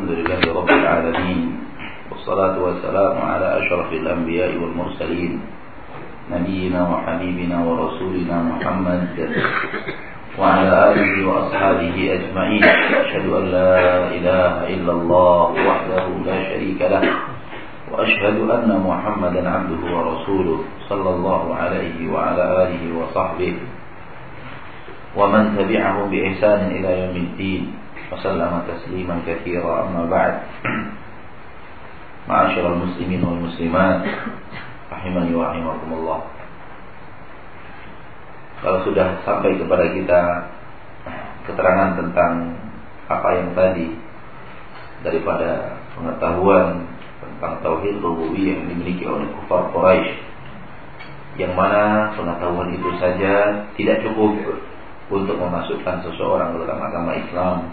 الحمد لله رب العالمين والصلاة والسلام على أشرف الأنبياء والمرسلين نبينا وحبيبنا ورسولنا محمد وعلى آله وأصحابه أجمعين. أشهد أن لا إله إلا الله وحده لا شريك له وأشهد أن محمدا عبده ورسوله صلى الله عليه وعلى آله وصحبه ومن تبعهم بإحسان إلى يوم الدين. وسلم تسليما كثيرا أما بعد معاشر المسلمين والمسلمات rahimani wa rahimakumullah. Kalau sudah sampai kepada kita keterangan tentang apa yang tadi daripada pengetahuan tentang tauhid rububiyah yang dimiliki oleh kufar Quraisy yang mana pengetahuan itu saja tidak cukup untuk memasukkan seseorang dalam agama Islam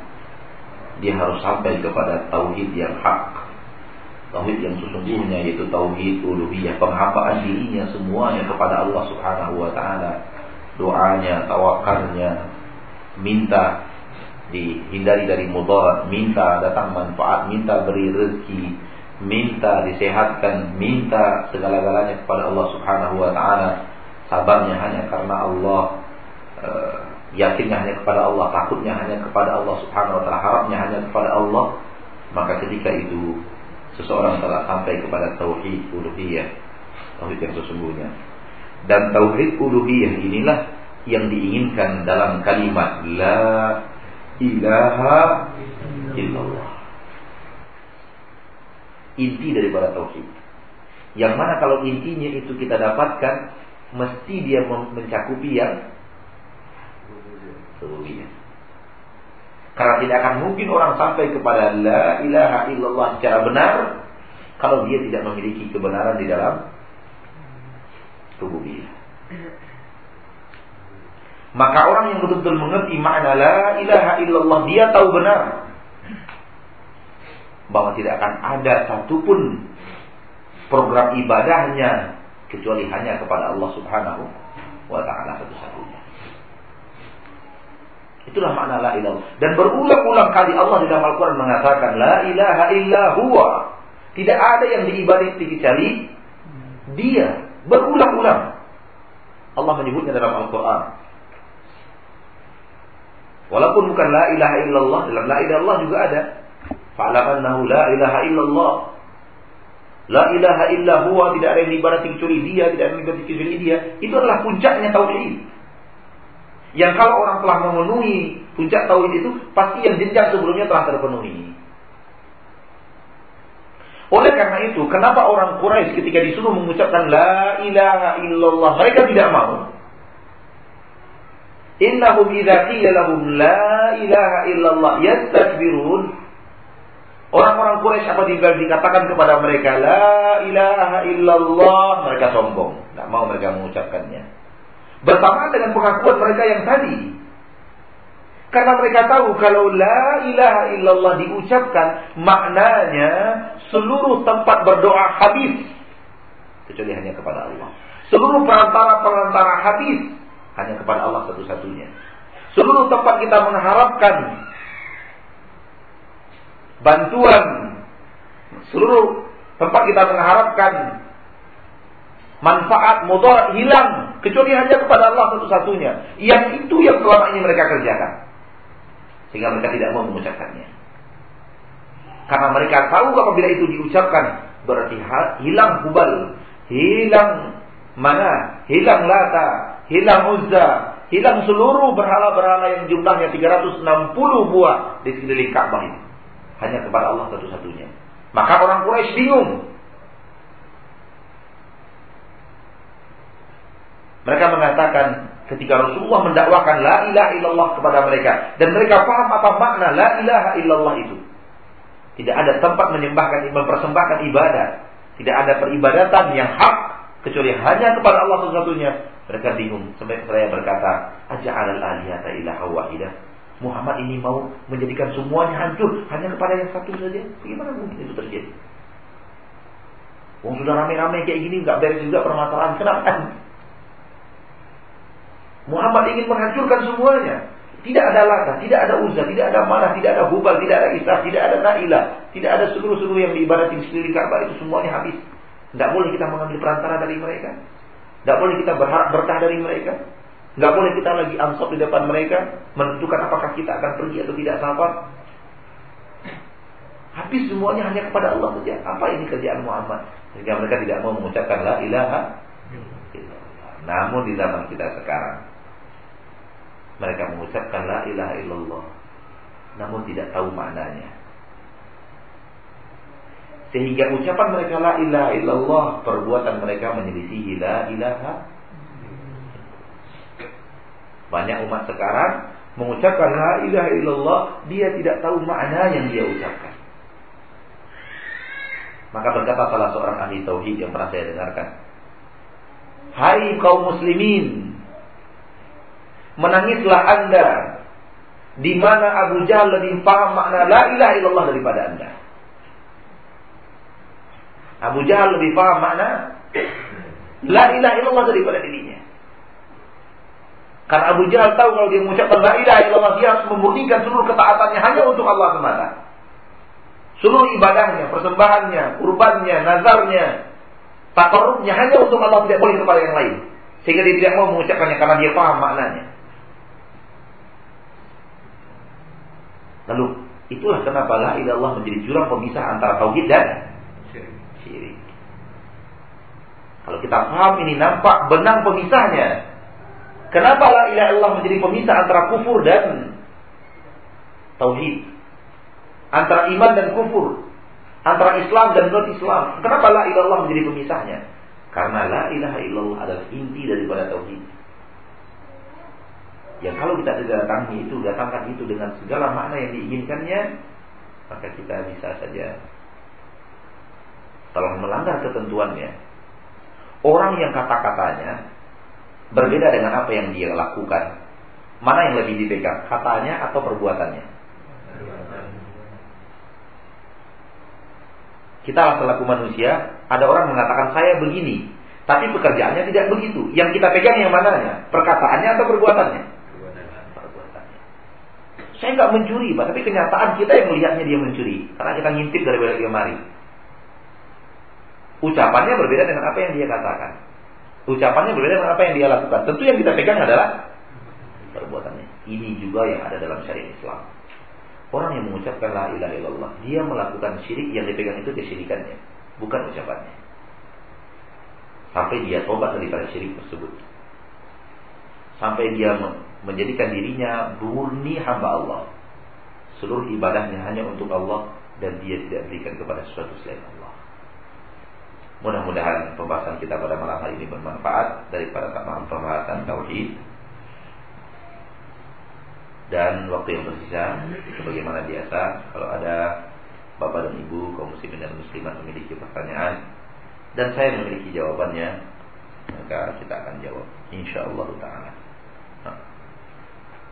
dia harus sampai kepada tauhid yang hak Tauhid yang sesungguhnya yaitu tauhid uluhiyah, penghambaan dirinya semuanya kepada Allah Subhanahu wa taala. Doanya, tawakalnya, minta dihindari dari mudarat, minta datang manfaat, minta beri rezeki, minta disehatkan, minta segala-galanya kepada Allah Subhanahu wa taala. Sabarnya hanya karena Allah, e, yakinnya hanya kepada Allah, takutnya hanya kepada Allah Subhanahu wa taala, harapnya hanya kepada Allah. Maka ketika itu seseorang telah sampai kepada tauhid uluhiyah, tauhid yang sesungguhnya. Dan tauhid uluhiyah inilah yang diinginkan dalam kalimat la ilaha illallah. Inti daripada tauhid. Yang mana kalau intinya itu kita dapatkan mesti dia mencakupi yang rububiyah. Karena tidak akan mungkin orang sampai kepada la ilaha illallah secara benar kalau dia tidak memiliki kebenaran di dalam rububiyah. Maka orang yang betul-betul mengerti makna la ilaha illallah dia tahu benar bahwa tidak akan ada satupun program ibadahnya kecuali hanya kepada Allah Subhanahu wa taala satu-satunya. Itulah makna la ilaha. Dan berulang-ulang kali Allah di dalam Al-Quran mengatakan la ilaha illa huwa. Tidak ada yang diibadati kecuali dia. Berulang-ulang. Allah menyebutnya dalam Al-Quran. Walaupun bukan la ilaha illallah, dalam la ilaha illallah juga ada. Fa'alamannahu la ilaha illallah. La ilaha illa huwa, tidak ada yang diibadati kecuali dia, tidak ada yang diibadati kecuali dia. Itu adalah puncaknya tauhid. Yang kalau orang telah memenuhi puncak tauhid itu, pasti yang jenjang sebelumnya telah terpenuhi. Oleh karena itu, kenapa orang Quraisy ketika disuruh mengucapkan la ilaha illallah, mereka tidak mau? Innahum idza qila lahum la ilaha illallah yastakbirun. Orang-orang Quraisy apa dikatakan kepada mereka la ilaha illallah, mereka sombong, tidak mau mereka mengucapkannya. Bersamaan dengan pengakuan mereka yang tadi. Karena mereka tahu kalau la ilaha illallah diucapkan maknanya seluruh tempat berdoa habis kecuali hanya kepada Allah. Seluruh perantara-perantara habis hanya kepada Allah satu-satunya. Seluruh tempat kita mengharapkan bantuan, seluruh tempat kita mengharapkan manfaat mudarat hilang kecuali hanya kepada Allah satu-satunya. Yang itu yang selama ini mereka kerjakan. Sehingga mereka tidak mau mengucapkannya. Karena mereka tahu apabila itu diucapkan berarti hilang hubal, hilang mana, hilang lata, hilang uzza, hilang seluruh berhala-berhala yang jumlahnya 360 buah di sekeliling Ka'bah ini. Hanya kepada Allah satu-satunya. Maka orang Quraisy bingung. Mereka mengatakan ketika Rasulullah mendakwakan la ilaha illallah kepada mereka dan mereka paham apa makna la ilaha illallah itu. Tidak ada tempat menyembahkan mempersembahkan ibadah, tidak ada peribadatan yang hak kecuali hanya kepada Allah satu-satunya. Mereka bingung sampai saya berkata, "Aja'al al-alihata ilaha wahidah." Muhammad ini mau menjadikan semuanya hancur hanya kepada yang satu saja. Bagaimana mungkin itu terjadi? Wong sudah rame-rame kayak gini nggak beres juga permasalahan. Kenapa? Muhammad ingin menghancurkan semuanya. Tidak ada lata, tidak ada uzza, tidak ada mana, tidak ada hubal, tidak ada islah, tidak ada na'ilah, tidak ada seluruh-seluruh yang diibadatin sekeliling Ka'bah itu semuanya habis. Tidak boleh kita mengambil perantara dari mereka. Tidak boleh kita berharap berkah dari mereka. Tidak boleh kita lagi ansop di depan mereka menentukan apakah kita akan pergi atau tidak sahabat. Habis semuanya hanya kepada Allah saja. Apa ini kerjaan Muhammad? Sehingga mereka tidak mau mengucapkan la ilaha Namun di zaman kita sekarang mereka mengucapkan la ilaha illallah namun tidak tahu maknanya. Sehingga ucapan mereka la ilaha illallah perbuatan mereka menyelisihi la ilaha banyak umat sekarang mengucapkan la ilaha illallah dia tidak tahu makna yang dia ucapkan. Maka berkata salah seorang ahli tauhid yang pernah saya dengarkan, "Hai kaum muslimin, Menangislah Anda di mana Abu Jahal lebih paham makna la ilaha illallah daripada Anda. Abu Jahal lebih paham makna la ilaha illallah daripada dirinya. Karena Abu Jahal tahu kalau dia mengucapkan la ilaha illallah dia harus memurnikan seluruh ketaatannya hanya untuk Allah semata. Seluruh ibadahnya, persembahannya, kurbannya, nazarnya, takarrubnya hanya untuk Allah tidak boleh kepada yang lain. Sehingga dia tidak mau mengucapkannya karena dia paham maknanya. Lalu itulah kenapa la ilallah menjadi jurang pemisah antara tauhid dan syirik. Kalau kita paham ini nampak benang pemisahnya. Kenapa la ilaha illallah menjadi pemisah antara kufur dan tauhid? Antara iman dan kufur. Antara Islam dan non Islam. Kenapa la ilaha illallah menjadi pemisahnya? Karena la ilaha illallah adalah inti daripada tauhid. Yang kalau kita datangi itu, datangkan itu dengan segala makna yang diinginkannya, maka kita bisa saja telah melanggar ketentuannya. Orang yang kata-katanya berbeda dengan apa yang dia lakukan. Mana yang lebih dipegang, katanya atau perbuatannya? Kita selaku manusia, ada orang mengatakan saya begini, tapi pekerjaannya tidak begitu. Yang kita pegang yang mananya? Perkataannya atau perbuatannya? Saya nggak mencuri, Pak, tapi kenyataan kita yang melihatnya dia mencuri. Karena kita ngintip dari balik lemari. Ucapannya berbeda dengan apa yang dia katakan. Ucapannya berbeda dengan apa yang dia lakukan. Tentu yang kita pegang adalah perbuatannya. Ini juga yang ada dalam syariat Islam. Orang yang mengucapkan la ilaha illallah, dia melakukan syirik yang dipegang itu kesyirikannya, bukan ucapannya. Sampai dia tobat daripada syirik tersebut. Sampai dia menjadikan dirinya murni hamba Allah. Seluruh ibadahnya hanya untuk Allah dan dia tidak berikan kepada sesuatu selain Allah. Mudah-mudahan pembahasan kita pada malam hari ini bermanfaat daripada pembahasan tauhid. Dan waktu yang tersisa, sebagaimana biasa, kalau ada bapak dan ibu kaum muslimin dan muslimat memiliki pertanyaan dan saya memiliki jawabannya, maka kita akan jawab. Insya Allah Taala.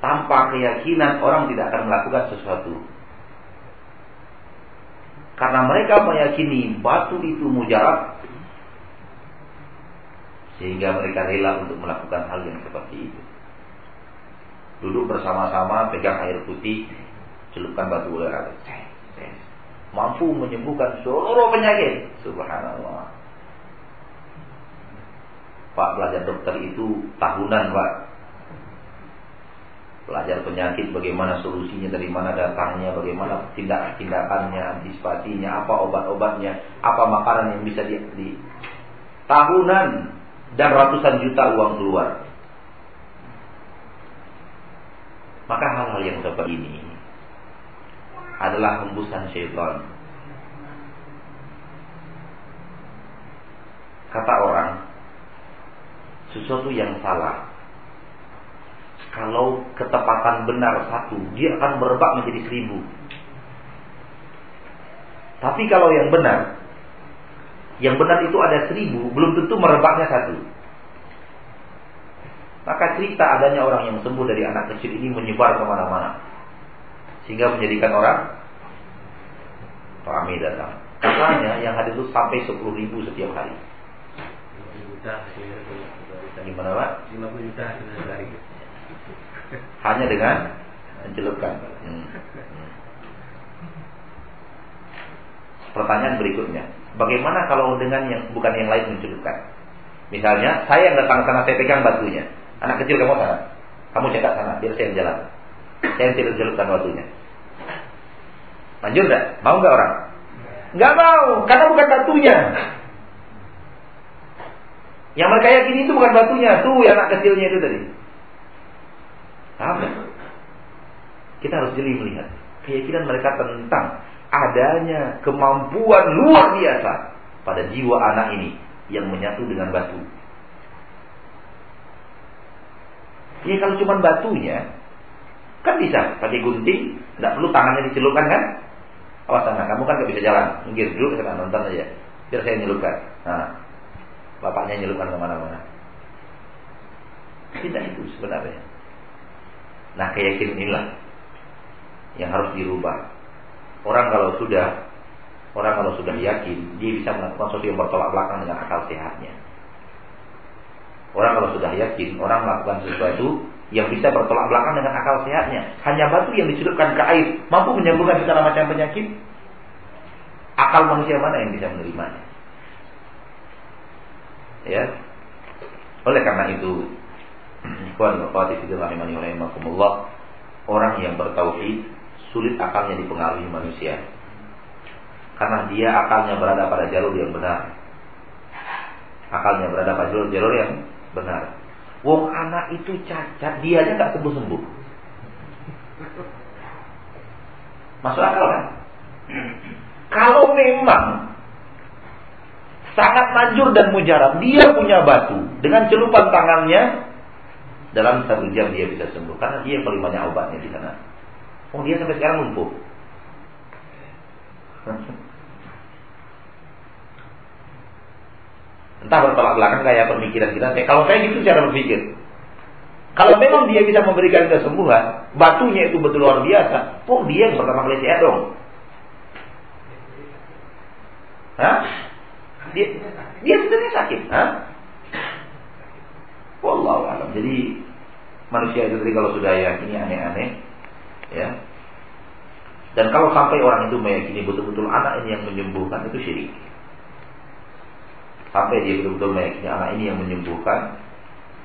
tanpa keyakinan orang tidak akan melakukan sesuatu. Karena mereka meyakini batu itu mujarab sehingga mereka rela untuk melakukan hal yang seperti itu. Duduk bersama-sama pegang air putih, celupkan batu ular mampu menyembuhkan seluruh penyakit. Subhanallah. Pak belajar dokter itu tahunan, Pak belajar penyakit bagaimana solusinya dari mana datangnya bagaimana tindak tindakannya antisipasinya apa obat-obatnya apa makanan yang bisa di tahunan dan ratusan juta uang keluar. Maka hal-hal yang seperti ini adalah hembusan syaitan. Kata orang sesuatu yang salah Kalau ketepatan benar satu, dia akan merebak menjadi seribu. Tapi kalau yang benar, yang benar itu ada seribu, belum tentu merebaknya satu. Maka cerita adanya orang yang sembuh dari anak kecil ini menyebar ke mana-mana. Sehingga menjadikan orang ramai datang. Katanya yang hadir itu sampai 10 ribu setiap hari. Gimana Pak? 50 juta sehari hanya dengan mencelupkan. Hmm. Pertanyaan berikutnya, bagaimana kalau dengan yang bukan yang lain mencelupkan? Misalnya, saya yang datang sana, saya pegang batunya. Anak kecil kamu sana, kamu cetak sana, biar saya yang jalan. Saya yang tidak celupkan batunya. Manjur enggak? Mau enggak orang? Enggak mau, karena bukan batunya. Yang mereka yakini itu bukan batunya, tuh anak kecilnya itu tadi. Apa? Kita harus jeli melihat keyakinan mereka tentang adanya kemampuan luar biasa pada jiwa anak ini yang menyatu dengan batu. Ya kalau cuma batunya kan bisa pakai gunting, tidak perlu tangannya dicelupkan kan? Awas sana, kamu kan gak bisa jalan, mungkin dulu kita nonton aja, biar saya nyelupkan. Nah, bapaknya nyelupkan ke mana-mana. Tidak itu sebenarnya. Nah keyakinan inilah yang harus dirubah. Orang kalau sudah orang kalau sudah yakin dia bisa melakukan sesuatu yang bertolak belakang dengan akal sehatnya. Orang kalau sudah yakin orang melakukan sesuatu yang bisa bertolak belakang dengan akal sehatnya. Hanya batu yang dicelupkan ke air mampu menyembuhkan segala macam penyakit. Akal manusia mana yang bisa menerimanya? Ya. Oleh karena itu Ikhwan Bapak rahimani rahimakumullah Orang yang bertauhid Sulit akalnya dipengaruhi manusia. Karena dia akalnya berada pada jalur yang benar. Akalnya berada pada jalur-jalur yang benar. Wong anak itu cacat Dia aja gak sembuh-sembuh. Masuk akal kan? Kalau memang sangat manjur dan mujarab, dia punya batu dengan celupan tangannya dalam satu jam dia bisa sembuh karena dia yang paling banyak obatnya di sana. Oh dia sampai sekarang lumpuh. Entah bertolak belakang kayak pemikiran kita. Kalau saya gitu cara berpikir. Kalau memang dia bisa memberikan kesembuhan, batunya itu betul luar biasa. Oh dia yang pertama kali sehat dong. Hah? Dia dia sebenarnya sakit. Hah? Wallahu. Jadi manusia itu tadi kalau sudah yakini aneh-aneh, ya. Dan kalau sampai orang itu meyakini betul-betul anak ini yang menyembuhkan itu syirik. Sampai dia betul-betul meyakini anak ini yang menyembuhkan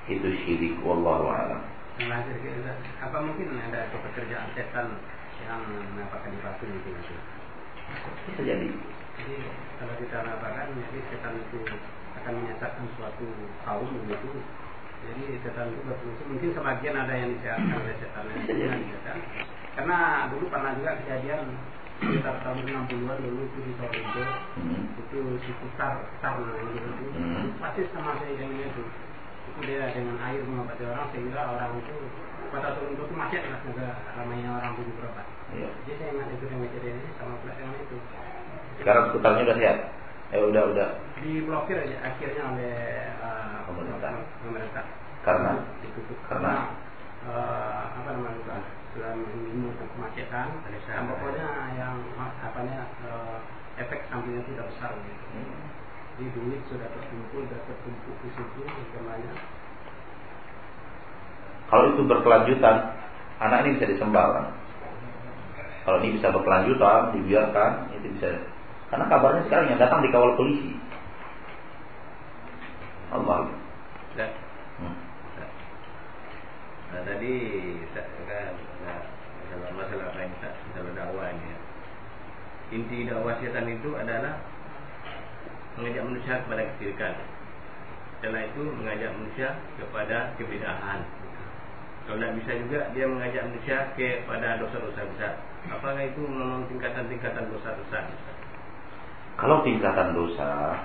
itu syirik. Wallahu alam. Apa mungkin ada pekerjaan setan yang menampakkan di batu itu? Bisa jadi. Jadi kalau kita mengatakan jadi setan itu akan menyesatkan suatu kaum begitu jadi setan itu berfungsi mungkin sebagian ada yang disehatkan oleh setan yang karena dulu pernah juga kejadian sekitar tahun 60-an dulu itu di Toronto hmm. itu si Tar Tar namanya itu hmm. pasti sama saya yang itu itu dia dengan air mengobati orang sehingga orang itu kota Toronto itu macet lah semoga ramainya orang bunuh berobat iya. jadi saya ingat itu dengan ini sama pula dengan itu sekarang seputarnya udah sehat Eh udah udah. Diblokir aja akhirnya oleh uh. Karena karena uh, apa namanya sudah menimbulkan kemacetan dan pokoknya yang apanya uh, efek sampingnya tidak besar gitu. Hmm. Jadi duit sudah terkumpul, sudah tertumpuk di situ semuanya. Kalau itu berkelanjutan, anak ini bisa disembah kan? Kalau ini bisa berkelanjutan, dibiarkan, itu bisa karena kabarnya sekarang yang datang dikawal polisi. Allah. Hmm. Nah, tadi kan masalah masalah apa ini masalah dakwahnya. Inti dakwah setan itu adalah mengajak manusia kepada kesyirikan. Setelah itu mengajak manusia kepada kebidahan. Kalau tidak bisa juga dia mengajak manusia kepada dosa-dosa besar. Apakah itu memang tingkatan-tingkatan dosa besar? Kalau tingkatan dosa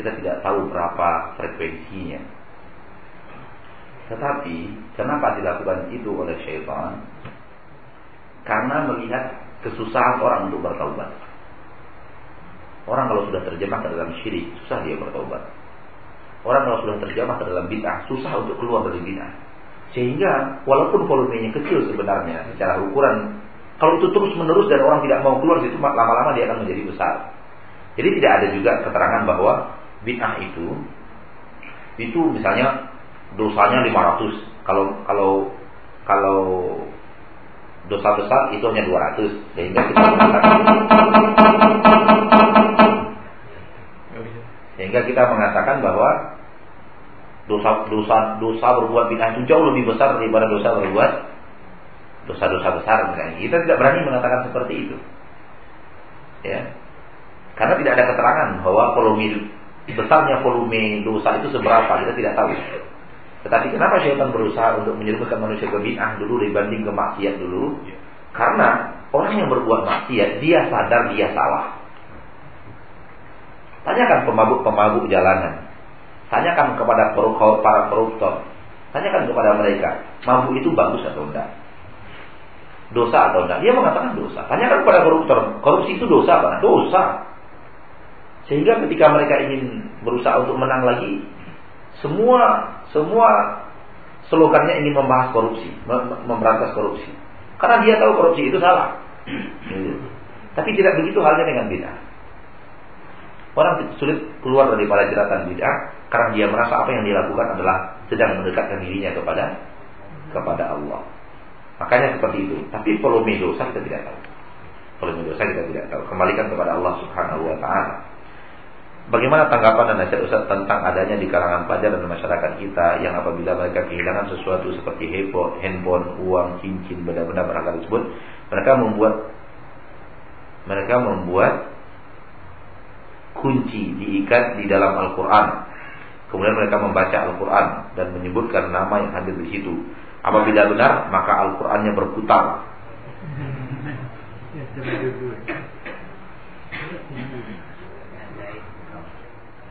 kita tidak tahu berapa frekuensinya. Tetapi kenapa dilakukan itu oleh syaitan? Karena melihat kesusahan orang untuk bertaubat. Orang kalau sudah terjemah ke dalam syirik, susah dia bertaubat. Orang kalau sudah terjemah ke dalam bid'ah, susah untuk keluar dari bid'ah. Sehingga walaupun volumenya kecil sebenarnya secara ukuran, kalau itu terus menerus dan orang tidak mau keluar itu lama-lama dia akan menjadi besar. Jadi tidak ada juga keterangan bahwa bid'ah itu itu misalnya dosanya 500. Kalau kalau kalau dosa besar itu hanya 200 sehingga kita mengatakan sehingga kita mengatakan bahwa dosa dosa dosa berbuat bid'ah itu jauh lebih besar daripada dosa berbuat dosa-dosa besar misalnya. Kita tidak berani mengatakan seperti itu. Ya. Karena tidak ada keterangan bahwa besarnya volume dosa itu seberapa, kita tidak tahu. Tetapi kenapa syaitan berusaha untuk menyerumuskan manusia ke bid'ah dulu dibanding ke maksiat dulu? Karena orang yang berbuat maksiat dia sadar dia salah. Tanyakan pemabuk-pemabuk jalanan. Tanyakan kepada para koruptor. Tanyakan kepada mereka, mabuk itu bagus atau enggak? Dosa atau enggak? Dia mengatakan dosa. Tanyakan kepada koruptor, korupsi itu dosa apa? Dosa. Sehingga ketika mereka ingin berusaha untuk menang lagi, semua semua slogannya ingin membahas korupsi, memberantas korupsi. Karena dia tahu korupsi itu salah. Tapi tidak begitu halnya dengan bid'ah. Orang sulit keluar daripada jeratan bid'ah karena dia merasa apa yang dilakukan adalah sedang mendekatkan dirinya kepada kepada Allah. Makanya seperti itu. Tapi volume dosa kita tidak tahu. Volume dosa kita tidak tahu. Kembalikan kepada Allah Subhanahu wa taala. Bagaimana tanggapan dan nasihat Ustaz tentang adanya di kalangan pelajar dan masyarakat kita yang apabila mereka kehilangan sesuatu seperti handphone, handphone uang, cincin, benda-benda berharga tersebut, mereka membuat mereka membuat kunci diikat di dalam Al-Quran. Kemudian mereka membaca Al-Quran dan menyebutkan nama yang hadir di situ. Apabila benar, maka Al-Qurannya berputar.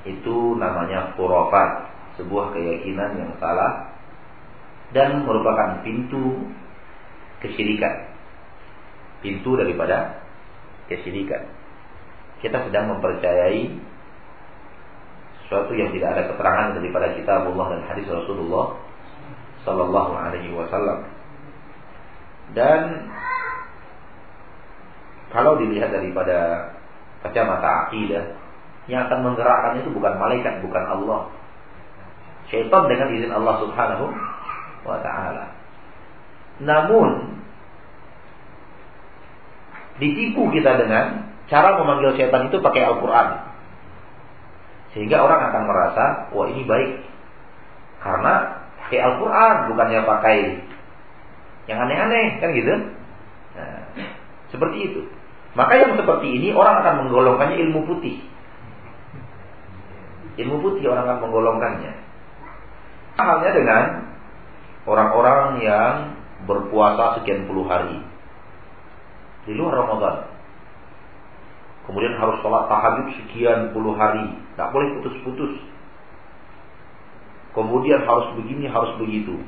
Itu namanya khurafat, sebuah keyakinan yang salah dan merupakan pintu kesyirikan. Pintu daripada kesyirikan kita sedang mempercayai sesuatu yang tidak ada keterangan daripada kitab Allah dan hadis Rasulullah Sallallahu Alaihi Wasallam. Dan kalau dilihat daripada kacamata akidah, yang akan menggerakkan itu bukan malaikat, bukan Allah. Syaitan dengan izin Allah Subhanahu wa taala. Namun ditipu kita dengan cara memanggil setan itu pakai Al-Quran. Sehingga orang akan merasa, wah ini baik. Karena pakai Al-Quran, bukannya pakai yang aneh-aneh, kan gitu. Nah, seperti itu. Maka yang seperti ini orang akan menggolongkannya ilmu putih. Ilmu putih orang akan menggolongkannya. Halnya dengan orang-orang yang berpuasa sekian puluh hari di luar Ramadan Kemudian harus sholat tahajud sekian puluh hari. Tidak boleh putus-putus. Kemudian harus begini, harus begitu.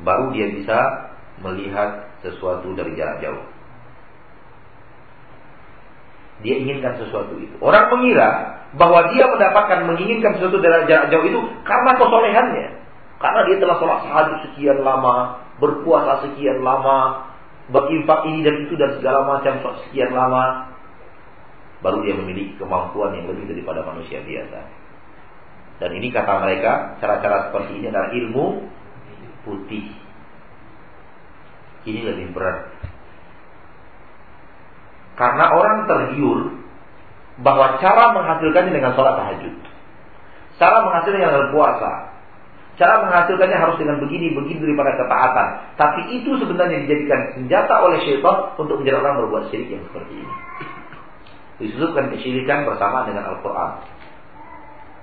Baru dia bisa melihat sesuatu dari jarak jauh. Dia inginkan sesuatu itu. Orang mengira bahwa dia mendapatkan menginginkan sesuatu dari jarak jauh itu karena kesolehannya. Karena dia telah sholat tahajud sekian lama, berpuasa sekian lama, berinfak ini dan itu dan segala macam sekian lama baru dia memiliki kemampuan yang lebih daripada manusia biasa. Dan ini kata mereka, cara-cara seperti ini adalah ilmu putih. Ini lebih berat. Karena orang tergiur bahwa cara menghasilkannya dengan sholat tahajud. Cara menghasilkannya dengan puasa. Cara menghasilkannya harus dengan begini, begini daripada ketaatan. Tapi itu sebenarnya dijadikan senjata oleh syaitan untuk menjadi orang berbuat syirik yang seperti ini. Disebutkan kesyirikan bersama dengan Al-Quran.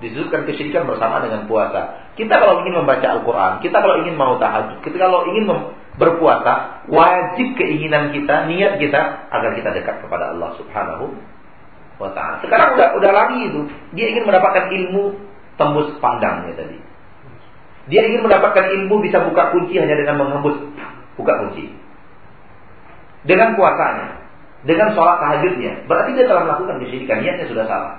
Disebutkan kesyirikan bersama dengan puasa. Kita kalau ingin membaca Al-Quran, kita kalau ingin mau tahajud, kita kalau ingin berpuasa, wajib keinginan kita, niat kita agar kita dekat kepada Allah Subhanahu wa taala. Sekarang udah udah lagi itu, dia ingin mendapatkan ilmu tembus pandangnya tadi. Dia ingin mendapatkan ilmu bisa buka kunci hanya dengan menghembus buka kunci. Dengan puasanya, dengan sholat tahajudnya, berarti dia telah melakukan kesyirikan, niatnya sudah salah.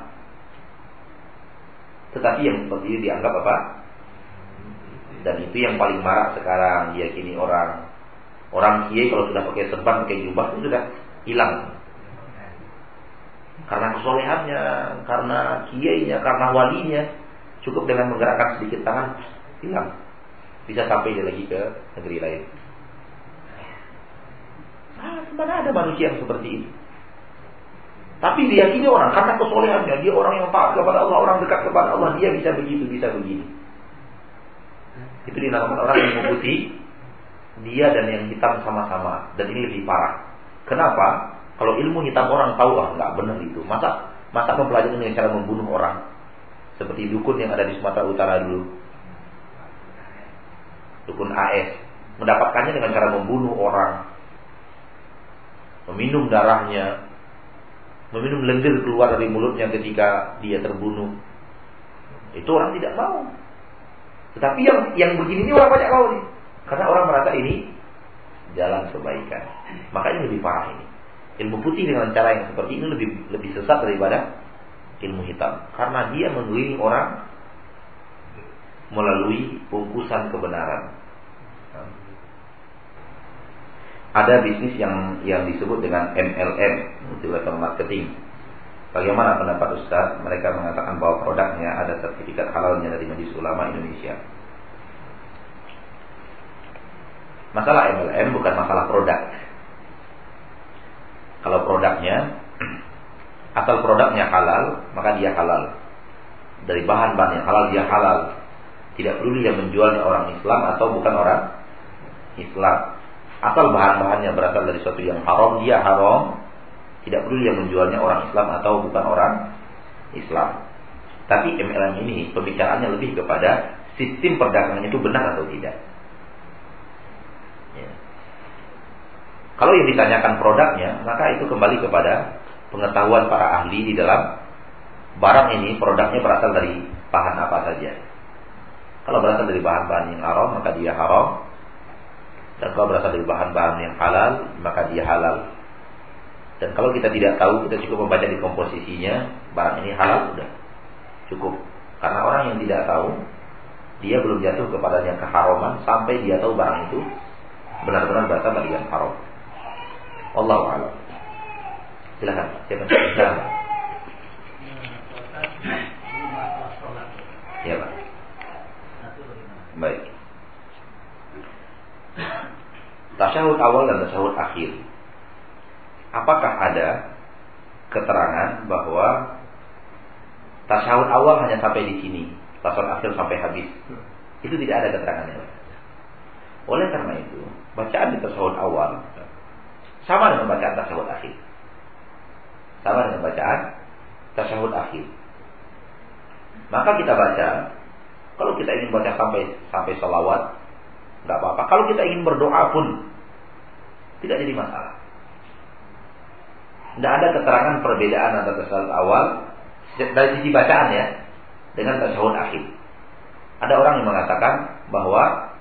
Tetapi yang seperti ini dianggap apa? Dan itu yang paling marak sekarang diyakini orang. Orang kiai kalau sudah pakai serban, pakai jubah itu sudah hilang. Karena kesolehannya, karena kiainya, karena walinya, cukup dengan menggerakkan sedikit tangan, hilang. Bisa sampai dia lagi ke negeri lain. Ah, mana ada manusia yang seperti ini? Tapi diyakini orang karena kesolehannya, dia orang yang taat kepada Allah, orang dekat kepada Allah, dia bisa begitu, bisa begini. Itu dinamakan orang yang memutih dia dan yang hitam sama-sama dan ini lebih parah. Kenapa? Kalau ilmu hitam orang tahu ah nggak benar itu. Masa masa mempelajari dengan cara membunuh orang seperti dukun yang ada di Sumatera Utara dulu. Dukun AS mendapatkannya dengan cara membunuh orang, meminum darahnya, meminum lendir keluar dari mulutnya ketika dia terbunuh. Itu orang tidak mau. Tetapi yang yang begini ini orang banyak mau nih. Karena orang merasa ini jalan kebaikan. Makanya lebih parah ini. Ilmu putih dengan cara yang seperti ini lebih lebih sesat daripada ilmu hitam. Karena dia mengelilingi orang melalui bungkusan kebenaran. ada bisnis yang yang disebut dengan MLM, multilevel marketing. Bagaimana pendapat Ustaz? Mereka mengatakan bahwa produknya ada sertifikat halalnya dari Majelis Ulama Indonesia. Masalah MLM bukan masalah produk. Kalau produknya asal produknya halal, maka dia halal. Dari bahan-bahan yang halal dia halal. Tidak perlu dia menjualnya orang Islam atau bukan orang Islam. Asal bahan-bahannya berasal dari sesuatu yang haram, dia haram. Tidak perlu dia menjualnya orang Islam atau bukan orang Islam. Tapi MLM ini pembicaraannya lebih kepada sistem perdagangan itu benar atau tidak. Ya. Kalau yang ditanyakan produknya, maka itu kembali kepada pengetahuan para ahli di dalam barang ini produknya berasal dari bahan apa saja. Kalau berasal dari bahan-bahan yang haram, maka dia haram. Dan kalau berasal dari bahan-bahan yang halal, maka dia halal. Dan kalau kita tidak tahu, kita cukup membaca di komposisinya, barang ini halal sudah cukup. Karena orang yang tidak tahu, dia belum jatuh kepadanya keharaman sampai dia tahu barang itu benar-benar berasal dari yang haram. Allah a'lam. Silakan. Siapa? Silakan. Ya, Pak. Baik. Tasyahud awal dan tasyahud akhir. Apakah ada keterangan bahwa tasyahud awal hanya sampai di sini, tasyahud akhir sampai habis? Itu tidak ada keterangannya. Oleh karena itu, bacaan di tasyahud awal sama dengan bacaan tasyahud akhir. Sama dengan bacaan tasyahud akhir. Maka kita baca, kalau kita ingin baca sampai sampai salawat, nggak apa-apa. Kalau kita ingin berdoa pun tidak jadi masalah. Tidak ada keterangan perbedaan antara tasawuf awal dari sisi bacaan ya dengan tasawuf akhir. Ada orang yang mengatakan bahwa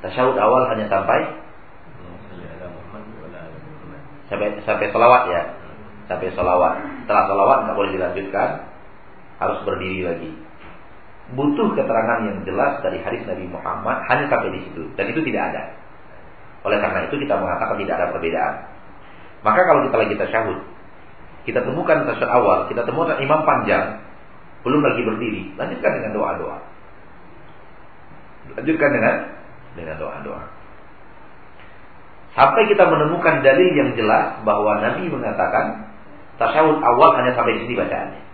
tasawuf awal hanya sampai sampai sampai selawat ya, sampai selawat. Setelah selawat nggak boleh dilanjutkan, harus berdiri lagi butuh keterangan yang jelas dari hadis Nabi Muhammad hanya sampai di situ dan itu tidak ada. Oleh karena itu kita mengatakan tidak ada perbedaan. Maka kalau kita lagi tasyahud, kita temukan tasyahud awal, kita temukan imam panjang, belum lagi berdiri, lanjutkan dengan doa-doa. Lanjutkan dengan dengan doa-doa. Sampai kita menemukan dalil yang jelas bahwa Nabi mengatakan tasyahud awal hanya sampai sini bacaannya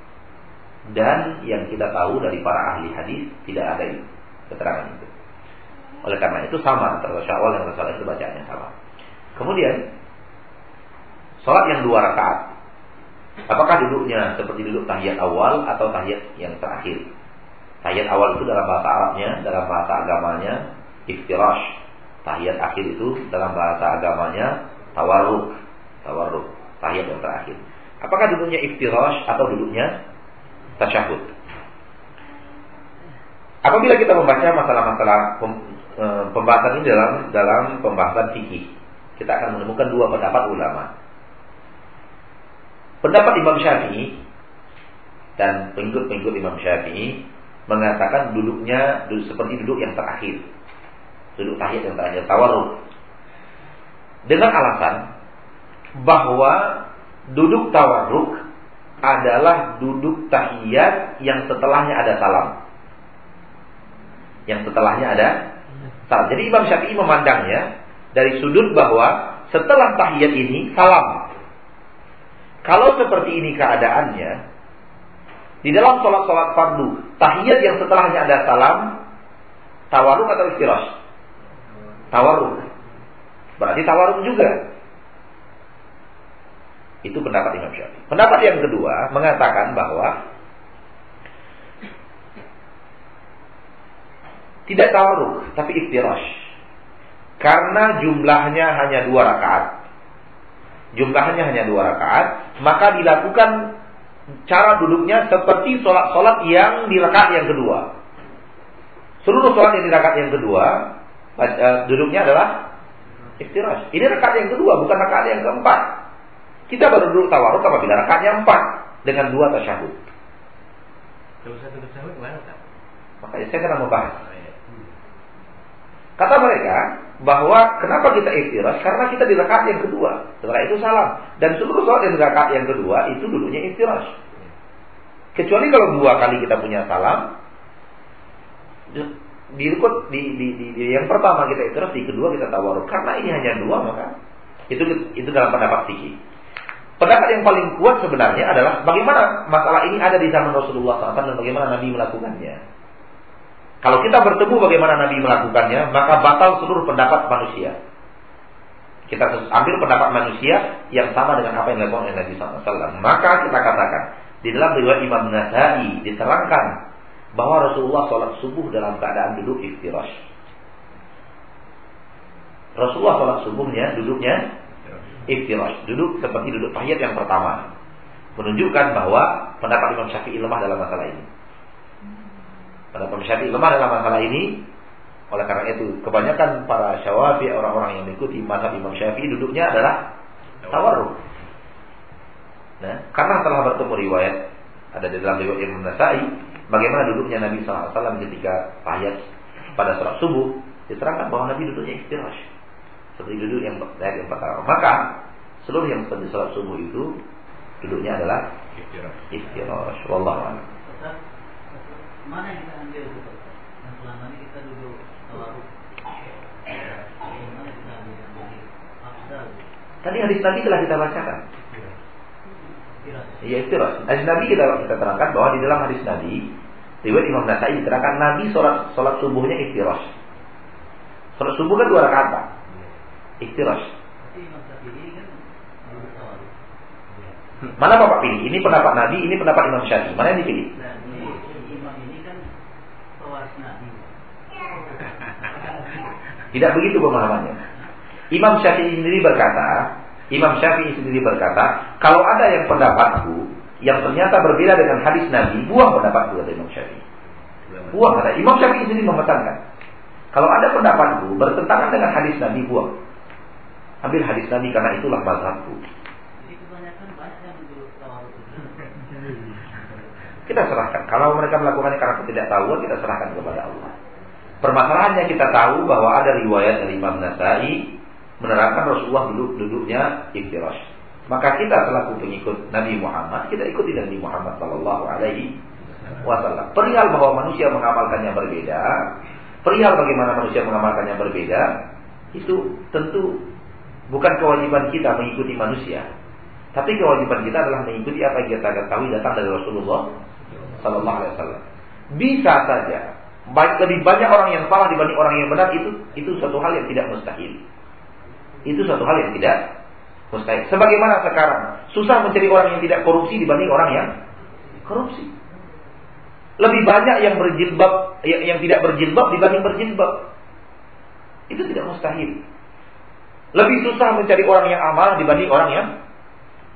dan yang kita tahu dari para ahli hadis tidak ada itu, keterangan itu. Oleh karena itu sama antara syawal dan rasul itu bacaannya sama. Kemudian sholat yang dua rakaat, apakah duduknya seperti duduk tahiyat awal atau tahiyat yang terakhir? Tahiyat awal itu dalam bahasa Arabnya, dalam bahasa agamanya iftirash. Tahiyat akhir itu dalam bahasa agamanya tawarruk. Tawarruk, tahiyat yang terakhir. Apakah duduknya iftirash atau duduknya tasyahud. Apabila kita membaca masalah-masalah e, pembahasan ini dalam dalam pembahasan fikih, kita akan menemukan dua pendapat ulama. Pendapat Imam Syafi'i dan pengikut-pengikut Imam Syafi'i mengatakan duduknya duduk seperti duduk yang terakhir. Duduk tahiyat yang terakhir, tawarruk. Dengan alasan bahwa duduk tawarruk adalah duduk tahiyat yang setelahnya ada salam. Yang setelahnya ada salam. Jadi Imam Syafi'i memandangnya dari sudut bahwa setelah tahiyat ini salam. Kalau seperti ini keadaannya, di dalam sholat-sholat fardu, tahiyat yang setelahnya ada salam, tawaruk atau istirahat? Tawaruk. Berarti tawaruk juga. Itu pendapat Imam Syafi'i. Pendapat yang kedua mengatakan bahwa tidak tawaruk, tapi iftirash. Karena jumlahnya hanya dua rakaat. Jumlahnya hanya dua rakaat, maka dilakukan cara duduknya seperti sholat-sholat yang di rakaat yang kedua. Seluruh sholat yang di rakaat yang kedua, eh, duduknya adalah iftirash. Ini rakaat yang kedua, bukan rakaat yang keempat. Kita baru duduk tawaruk apabila rakaatnya empat dengan dua tasyahud. Kalau satu tasyahud mana? Makanya saya kena membahas. Kata mereka bahwa kenapa kita iftirash? Karena kita di rakaat yang kedua. Setelah itu salam. Dan seluruh sholat yang rakaat yang kedua itu duduknya iftirash. Kecuali kalau dua kali kita punya salam, di, di, di, di, di yang pertama kita iftirash, di kedua kita tawaruk. Karena ini hanya dua maka itu itu dalam pendapat fikih. Pendapat yang paling kuat sebenarnya adalah bagaimana masalah ini ada di zaman Rasulullah SAW dan bagaimana Nabi melakukannya. Kalau kita bertemu bagaimana Nabi melakukannya, maka batal seluruh pendapat manusia. Kita ambil pendapat manusia yang sama dengan apa yang dilakukan oleh Nabi SAW. Maka kita katakan, di dalam riwayat Imam Nasai diterangkan bahwa Rasulullah sholat subuh dalam keadaan duduk iftirash. Rasulullah sholat subuhnya duduknya iftirash, duduk seperti duduk tahiyat yang pertama. Menunjukkan bahwa pendapat Imam Syafi'i lemah dalam masalah ini. Pendapat Imam Syafi'i lemah dalam masalah ini. Oleh karena itu, kebanyakan para syawafi orang-orang yang mengikuti mazhab Imam Syafi'i duduknya adalah tawarruk. Nah, karena telah bertemu riwayat ada di dalam riwayat Imam Nasai bagaimana duduknya Nabi SAW ketika tahiyat pada sholat subuh diterangkan bahwa Nabi duduknya istirahat seperti duduk yang ayat yang pertama. Maka seluruh yang seperti sholat subuh itu duduknya adalah istirahat. Wallahu a'lam. Mana yang kita ambil itu? Yang selama ini kita duduk tawaruk. Tadi hadis Nabi telah kita bacakan. Iya istirahat. Hadis Nabi kita kita terangkan bahwa di dalam hadis Nabi riwayat Imam Nasai diterangkan Nabi sholat sholat subuhnya istirahat. Sholat subuh kan dua rakaat pak. Iktirash. Mana Bapak pilih? Ini pendapat Nabi, ini pendapat Imam Syafi'i. Mana yang dipilih? Tidak begitu pemahamannya. Imam Syafi'i sendiri berkata, Imam Syafi'i sendiri berkata, kalau ada yang pendapatku yang ternyata berbeda dengan hadis Nabi, buang pendapatku kata Imam Syafi'i. Buang kata Imam Syafi'i sendiri memesankan. Kalau ada pendapatku bertentangan dengan hadis Nabi, buang. Ambil hadis Nabi karena itulah mazhabku. Kita serahkan. Kalau mereka melakukannya karena ketidaktahuan, kita serahkan kepada Allah. Permasalahannya kita tahu bahwa ada riwayat dari Imam Nasai menerangkan Rasulullah duduk duduknya iftirash. Maka kita selaku pengikut Nabi Muhammad, kita ikuti Nabi Muhammad Sallallahu Alaihi Wasallam. Perihal bahwa manusia mengamalkannya berbeda, perihal bagaimana manusia mengamalkannya berbeda, itu tentu Bukan kewajiban kita mengikuti manusia, tapi kewajiban kita adalah mengikuti apa yang kita ketahui datang dari Rasulullah Sallallahu Alaihi Wasallam. Bisa saja, lebih banyak orang yang salah dibanding orang yang benar itu itu satu hal yang tidak mustahil. Itu satu hal yang tidak mustahil. Sebagaimana sekarang susah mencari orang yang tidak korupsi dibanding orang yang korupsi. Lebih banyak yang berjilbab yang, yang tidak berjilbab dibanding berjilbab. Itu tidak mustahil. Lebih susah mencari orang yang amanah dibanding orang yang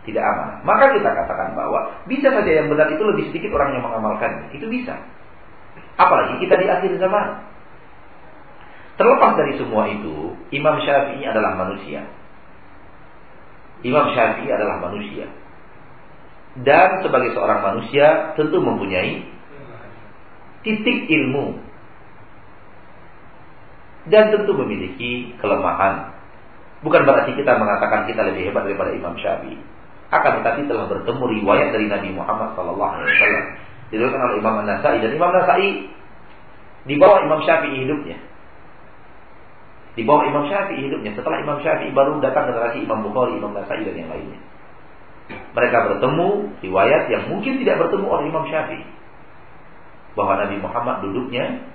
tidak amanah. Maka kita katakan bahwa bisa saja yang benar itu lebih sedikit orang yang mengamalkan. Itu bisa. Apalagi kita di akhir zaman. Terlepas dari semua itu, Imam Syafi'i adalah manusia. Imam Syafi'i adalah manusia. Dan sebagai seorang manusia tentu mempunyai titik ilmu. Dan tentu memiliki kelemahan. Bukan berarti kita mengatakan kita lebih hebat daripada Imam Syafi'i. Akan tetapi telah bertemu riwayat dari Nabi Muhammad SAW. Diriwayatkan oleh Imam An-Nasai dan Imam Nasai di bawah Imam Syafi'i hidupnya. Di bawah Imam Syafi'i hidupnya. Setelah Imam Syafi'i baru datang generasi Imam Bukhari, Imam Nasai dan yang lainnya. Mereka bertemu riwayat yang mungkin tidak bertemu oleh Imam Syafi'i. Bahwa Nabi Muhammad duduknya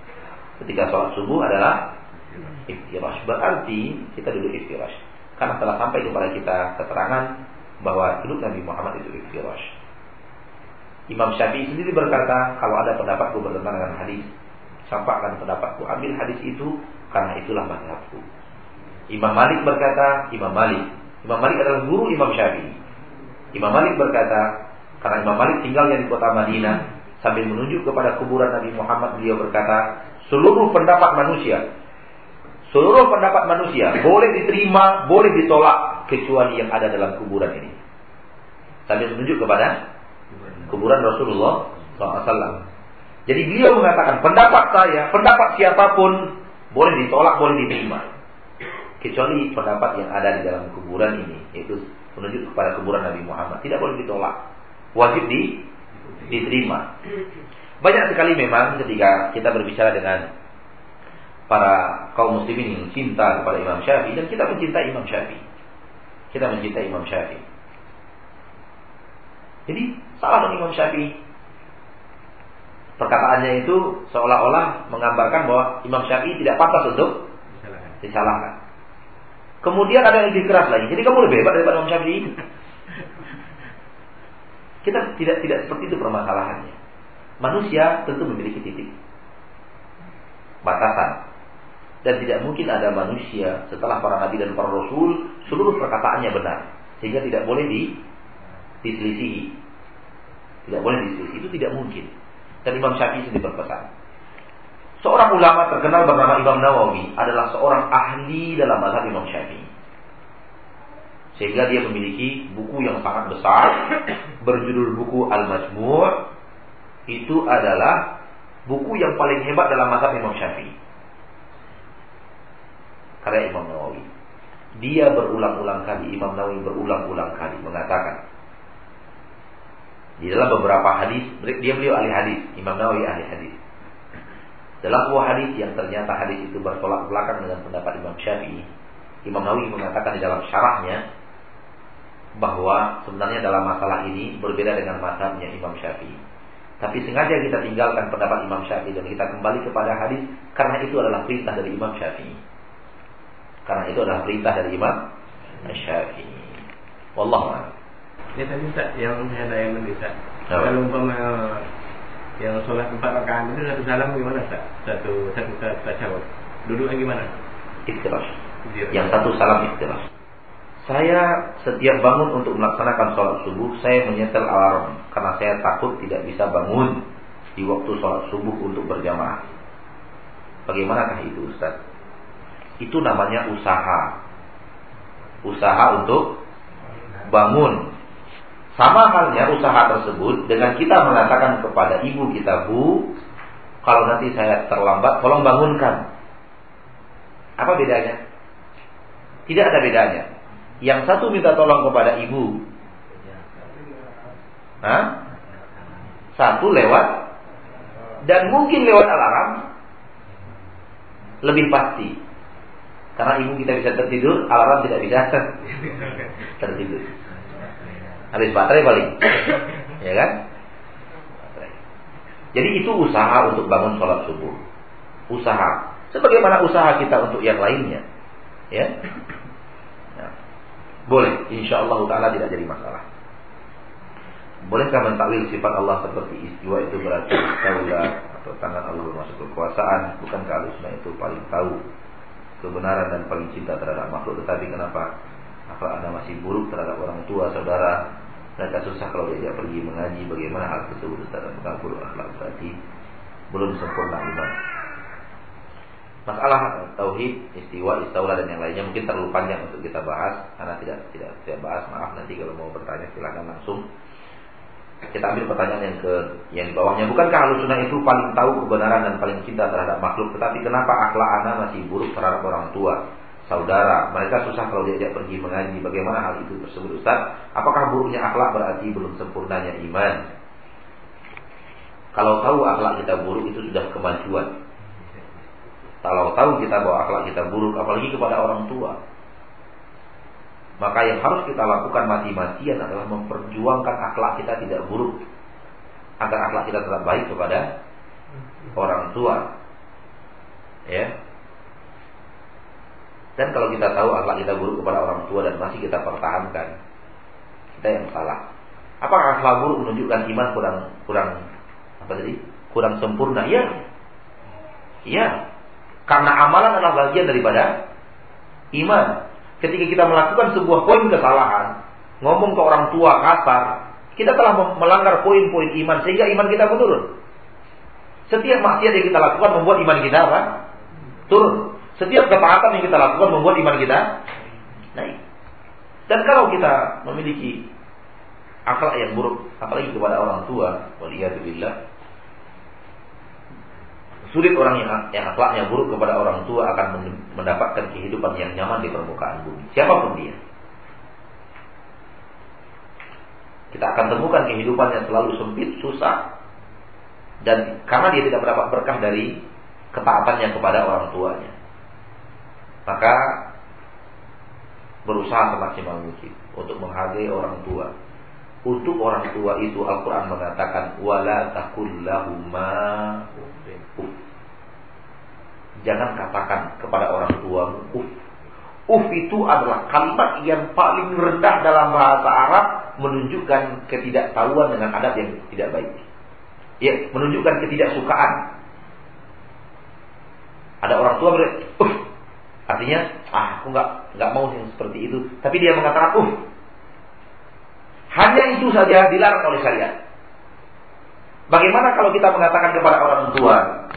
ketika sholat subuh adalah iftirash. Berarti kita duduk iftirash. Karena telah sampai kepada kita keterangan bahwa duduk Nabi Muhammad itu iftirash. Imam Syafi'i sendiri berkata, kalau ada pendapatku bertentangan dengan hadis, sampaikan pendapatku, ambil hadis itu karena itulah mazhabku. Imam Malik berkata, Imam Malik, Imam Malik adalah guru Imam Syafi'i. Imam Malik berkata, karena Imam Malik tinggalnya di kota Madinah, sambil menunjuk kepada kuburan Nabi Muhammad, beliau berkata, seluruh pendapat manusia Seluruh pendapat manusia boleh diterima, boleh ditolak kecuali yang ada dalam kuburan ini. Sambil menunjuk kepada kuburan Rasulullah SAW. Jadi beliau mengatakan pendapat saya, pendapat siapa pun boleh ditolak, boleh diterima. Kecuali pendapat yang ada di dalam kuburan ini, yaitu menunjuk kepada kuburan Nabi Muhammad, tidak boleh ditolak. Wajib di, diterima. Banyak sekali memang ketika kita berbicara dengan para kaum muslimin yang cinta kepada Imam Syafi'i dan kita mencintai Imam Syafi'i. Kita mencintai Imam Syafi'i. Jadi salah dong Imam Syafi'i. Perkataannya itu seolah-olah menggambarkan bahwa Imam Syafi'i tidak pantas untuk disalahkan. Kemudian ada yang lebih keras lagi. Jadi kamu lebih hebat daripada Imam Syafi'i. Kita tidak tidak seperti itu permasalahannya. Manusia tentu memiliki titik batasan dan tidak mungkin ada manusia setelah para nabi dan para rasul seluruh perkataannya benar sehingga tidak boleh di diselisihi tidak boleh diselisih itu tidak mungkin. Dan Imam Syafi'i sendiri berpesan. Seorang ulama terkenal bernama Imam Nawawi adalah seorang ahli dalam mazhab Imam Syafi'i. Sehingga dia memiliki buku yang sangat besar berjudul buku Al-Majmu' itu adalah buku yang paling hebat dalam mazhab Imam Syafi'i. Karya Imam Nawawi. Dia berulang-ulang kali, Imam Nawawi berulang-ulang kali mengatakan di dalam beberapa hadis, dia beliau ahli hadis, Imam Nawawi ahli hadis. Dalam sebuah hadis yang ternyata hadis itu bertolak belakang dengan pendapat Imam Syafi'i, Imam Nawawi mengatakan di dalam syarahnya bahwa sebenarnya dalam masalah ini berbeda dengan mazhabnya Imam Syafi'i. Tapi sengaja kita tinggalkan pendapat Imam Syafi'i dan kita kembali kepada hadis karena itu adalah perintah dari Imam Syafi'i. Karena itu adalah perintah dari Imam Syafi'i. Wallahu a'lam. Ya tadi Ustaz yang saya ada yang Ustaz. Kalau umpama yang sholat empat rakaat itu satu salam gimana Ustaz? Satu satu tasyahud. Duduknya gimana? Ikhtiras. Yang satu salam ikhtiras. Saya setiap bangun untuk melaksanakan sholat subuh, saya menyetel alarm karena saya takut tidak bisa bangun di waktu sholat subuh untuk berjamaah. Bagaimanakah itu Ustaz? Itu namanya usaha. Usaha untuk bangun. Sama halnya usaha tersebut dengan kita mengatakan kepada ibu kita, Bu, kalau nanti saya terlambat, tolong bangunkan. Apa bedanya? Tidak ada bedanya. Yang satu minta tolong kepada ibu. Hah? Satu lewat dan mungkin lewat alarm lebih pasti. Karena ibu kita bisa tertidur, alarm tidak bisa tertidur. Habis baterai paling. ya kan? Jadi itu usaha untuk bangun sholat subuh. Usaha. Sebagaimana usaha kita untuk yang lainnya. Ya. Nah, boleh. Insya Allah Ta'ala tidak jadi masalah. Bolehkah mentakwil sifat Allah seperti istiwa itu berarti daulah atau tangan Allah bermasuk kekuasaan? Bukankah alusnya itu paling tahu kebenaran dan paling cinta terhadap makhluk tetapi kenapa apa anda masih buruk terhadap orang tua saudara mereka susah kalau diajak pergi mengaji bagaimana hal tersebut terhadap buruk akhlak berarti belum sempurna iman. Masalah tauhid, istiwa, istaula dan yang lainnya mungkin terlalu panjang untuk kita bahas karena tidak tidak saya bahas. Maaf nanti kalau mau bertanya silahkan langsung. Kita ambil pertanyaan yang ke yang bawahnya. Bukankah sunnah itu paling tahu kebenaran dan paling cinta terhadap makhluk? Tetapi kenapa akhlak anak masih buruk terhadap orang tua, saudara? Mereka susah kalau diajak pergi mengaji. Bagaimana hal itu tersebut Ustaz? Apakah buruknya akhlak berarti belum sempurnanya iman? Kalau tahu akhlak kita buruk itu sudah kemajuan. Kalau tahu kita bahwa akhlak kita buruk, apalagi kepada orang tua, maka yang harus kita lakukan mati-matian adalah memperjuangkan akhlak kita tidak buruk, agar akhlak kita tetap baik kepada orang tua. Ya. Dan kalau kita tahu akhlak kita buruk kepada orang tua dan masih kita pertahankan, kita yang salah. Apakah akhlak buruk menunjukkan iman kurang kurang apa tadi? Kurang sempurna? Ya. Ya. Karena amalan adalah bagian daripada iman. Ketika kita melakukan sebuah poin kesalahan, ngomong ke orang tua kasar, kita telah melanggar poin-poin iman sehingga iman kita menurun. Setiap maksiat yang kita lakukan membuat iman kita apa? Turun. Setiap ketaatan yang kita lakukan membuat iman kita naik. Dan kalau kita memiliki akhlak yang buruk, apalagi kepada orang tua, waliyatubillah, Sulit orang yang, yang akhlaknya buruk kepada orang tua akan mendapatkan kehidupan yang nyaman di permukaan bumi. Siapa pun dia. Kita akan temukan kehidupan yang selalu sempit, susah. Dan karena dia tidak mendapat berkah dari ketaatannya kepada orang tuanya. Maka berusaha semaksimal mungkin untuk menghargai orang tua. Untuk orang tua itu Al-Quran mengatakan wala Uf. Jangan katakan kepada orang tuamu uf. Uf itu adalah kalimat yang paling rendah dalam bahasa Arab menunjukkan ketidaktahuan dengan adab yang tidak baik. Ya, menunjukkan ketidaksukaan. Ada orang tua berkata, uf. Artinya, ah, aku nggak nggak mau yang seperti itu. Tapi dia mengatakan, uf. Hanya itu saja dilarang oleh syariat. Bagaimana kalau kita mengatakan kepada orang tua,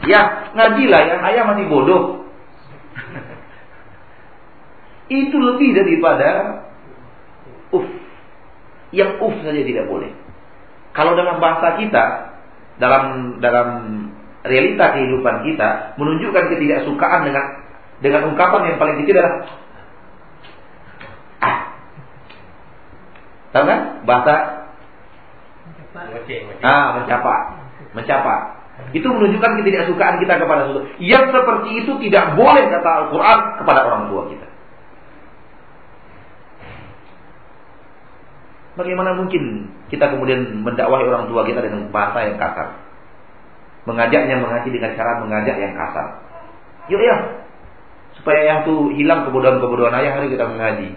ya ngajilah ya, ayah masih bodoh. Itu lebih daripada uf. Yang uf saja tidak boleh. Kalau dalam bahasa kita, dalam dalam realita kehidupan kita menunjukkan ketidaksukaan dengan dengan ungkapan yang paling kecil adalah ah. Tahu kan? Bahasa Ah, mencapai. Mencapai. Itu menunjukkan ketidaksukaan kita kepada sesuatu. Yang seperti itu tidak boleh kata Al-Quran kepada orang tua kita. Bagaimana mungkin kita kemudian mendakwahi orang tua kita dengan bahasa yang kasar? Mengajaknya mengaji dengan cara mengajak yang kasar. Yuk ya, supaya yang itu hilang kebodohan-kebodohan ayah hari kita mengaji.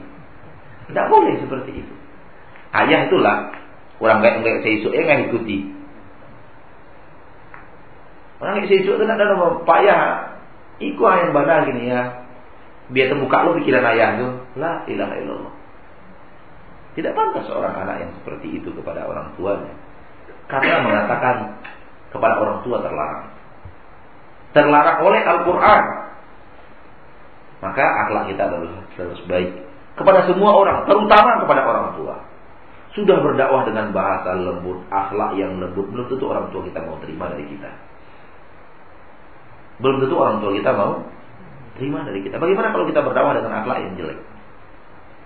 Tidak boleh seperti itu. Ayah itulah Orang kayak nggak saya isu, eh nggak ikuti. Orang kayak saya isu itu ada nama payah. Iku yang badan gini ya. Biar terbuka lo pikiran ayah tuh. La ilaha illallah. Tidak pantas seorang anak yang seperti itu kepada orang tuanya. Karena mengatakan kepada orang tua terlarang. Terlarang oleh Al-Quran. Maka akhlak kita harus, harus baik. Kepada semua orang, terutama kepada orang tua sudah berdakwah dengan bahasa lembut, akhlak yang lembut, belum tentu orang tua kita mau terima dari kita. Belum tentu orang tua kita mau terima dari kita. Bagaimana kalau kita berdakwah dengan akhlak yang jelek?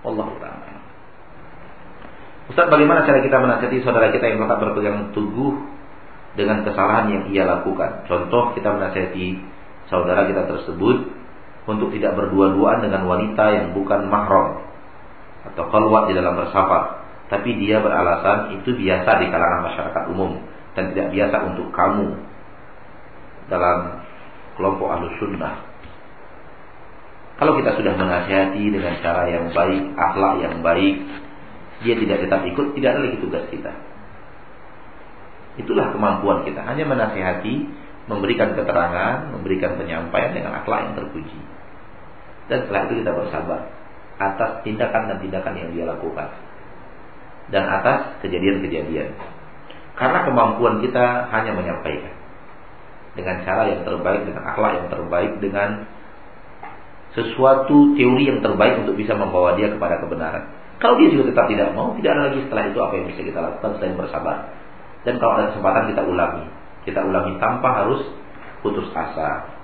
Allah Taala. Ustaz, bagaimana cara kita menasihati saudara kita yang tetap berpegang teguh dengan kesalahan yang ia lakukan? Contoh, kita menasihati saudara kita tersebut untuk tidak berdua-duaan dengan wanita yang bukan mahram atau keluar di dalam bersafar tapi dia beralasan itu biasa di kalangan masyarakat umum dan tidak biasa untuk kamu dalam kelompok ahlu sunnah. Kalau kita sudah menasihati dengan cara yang baik, akhlak yang baik, dia tidak tetap ikut, tidak ada lagi tugas kita. Itulah kemampuan kita, hanya menasihati, memberikan keterangan, memberikan penyampaian dengan akhlak yang terpuji. Dan setelah itu kita bersabar atas tindakan dan tindakan yang dia lakukan dan atas kejadian-kejadian. Karena kemampuan kita hanya menyampaikan. dengan cara yang terbaik, dengan akhlak yang terbaik, dengan sesuatu teori yang terbaik untuk bisa membawa dia kepada kebenaran. Kalau dia juga tetap tidak mau, tidak ada lagi setelah itu apa yang bisa kita lakukan selain bersabar. Dan kalau ada kesempatan kita ulangi. Kita ulangi tanpa harus putus asa.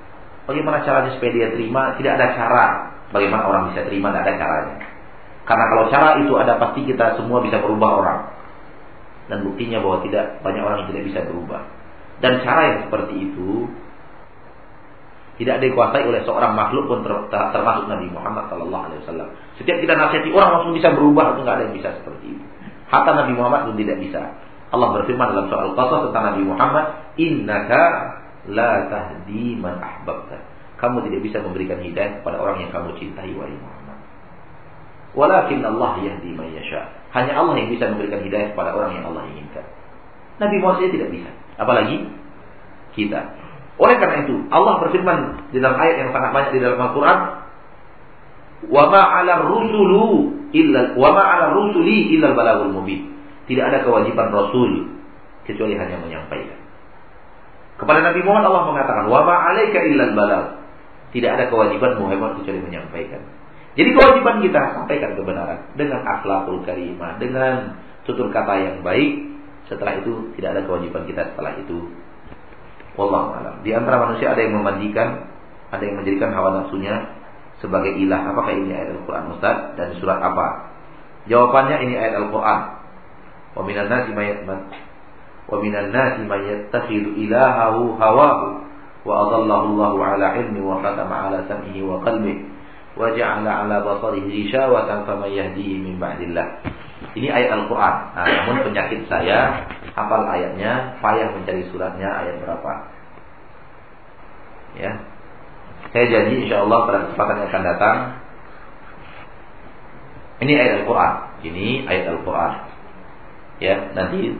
Bagaimana caranya supaya dia terima? Tidak ada cara. Bagaimana orang bisa terima? Tidak ada caranya. Karena kalau cara itu ada pasti kita semua bisa berubah orang. Dan buktinya bahwa tidak banyak orang yang tidak bisa berubah. Dan cara yang seperti itu tidak dikuasai oleh seorang makhluk pun termasuk Nabi Muhammad Sallallahu Alaihi Wasallam. Setiap kita nasihati orang langsung bisa berubah, itu nggak ada yang bisa seperti itu. Hatta Nabi Muhammad pun tidak bisa. Allah berfirman dalam soal Qasas tentang Nabi Muhammad, Innaka la tahdi man ahbabta. Kamu tidak bisa memberikan hidayah kepada orang yang kamu cintai wahai Muhammad. Walakin Allah yahdi man yasha. Hanya Allah yang bisa memberikan hidayah kepada orang yang Allah inginkan. Nabi Muhammad tidak bisa. Apalagi kita. Oleh karena itu, Allah berfirman di dalam ayat yang sangat banyak di dalam Al-Quran, "Wa 'ala rusulu illa wa ma 'ala rusuli illa balagul mubin." Tidak ada kewajiban rasul kecuali hanya menyampaikan. Kepada Nabi Muhammad Allah mengatakan, "Wa ma 'alaika illa balag." Tidak ada kewajiban Muhammad kecuali menyampaikan. Jadi kewajiban kita sampaikan kebenaran dengan akhlakul karimah, dengan tutur kata yang baik. Setelah itu tidak ada kewajiban kita setelah itu Wallahu alam. Di antara manusia ada yang memandikan, ada yang menjadikan hawa nafsunya sebagai ilah. Apakah ini ayat Al-Qur'an Ustaz dan surat apa? Jawabannya ini ayat Al-Qur'an. Wa minan nasi yattakhidhu ilahahu hawahu wa adallahu Allahu ala ilmi wa khatama ala sam'ihi wa qalbihi wa ja'ala ala basarihi ghishawatan faman yahdihi min ba'dillah. Ini ayat Al-Quran. Nah, namun penyakit saya hafal ayatnya, payah mencari suratnya ayat berapa. Ya, saya janji insya Allah pada kesempatan yang akan datang. Ini ayat Al-Quran. Ini ayat Al-Quran. Ya, nanti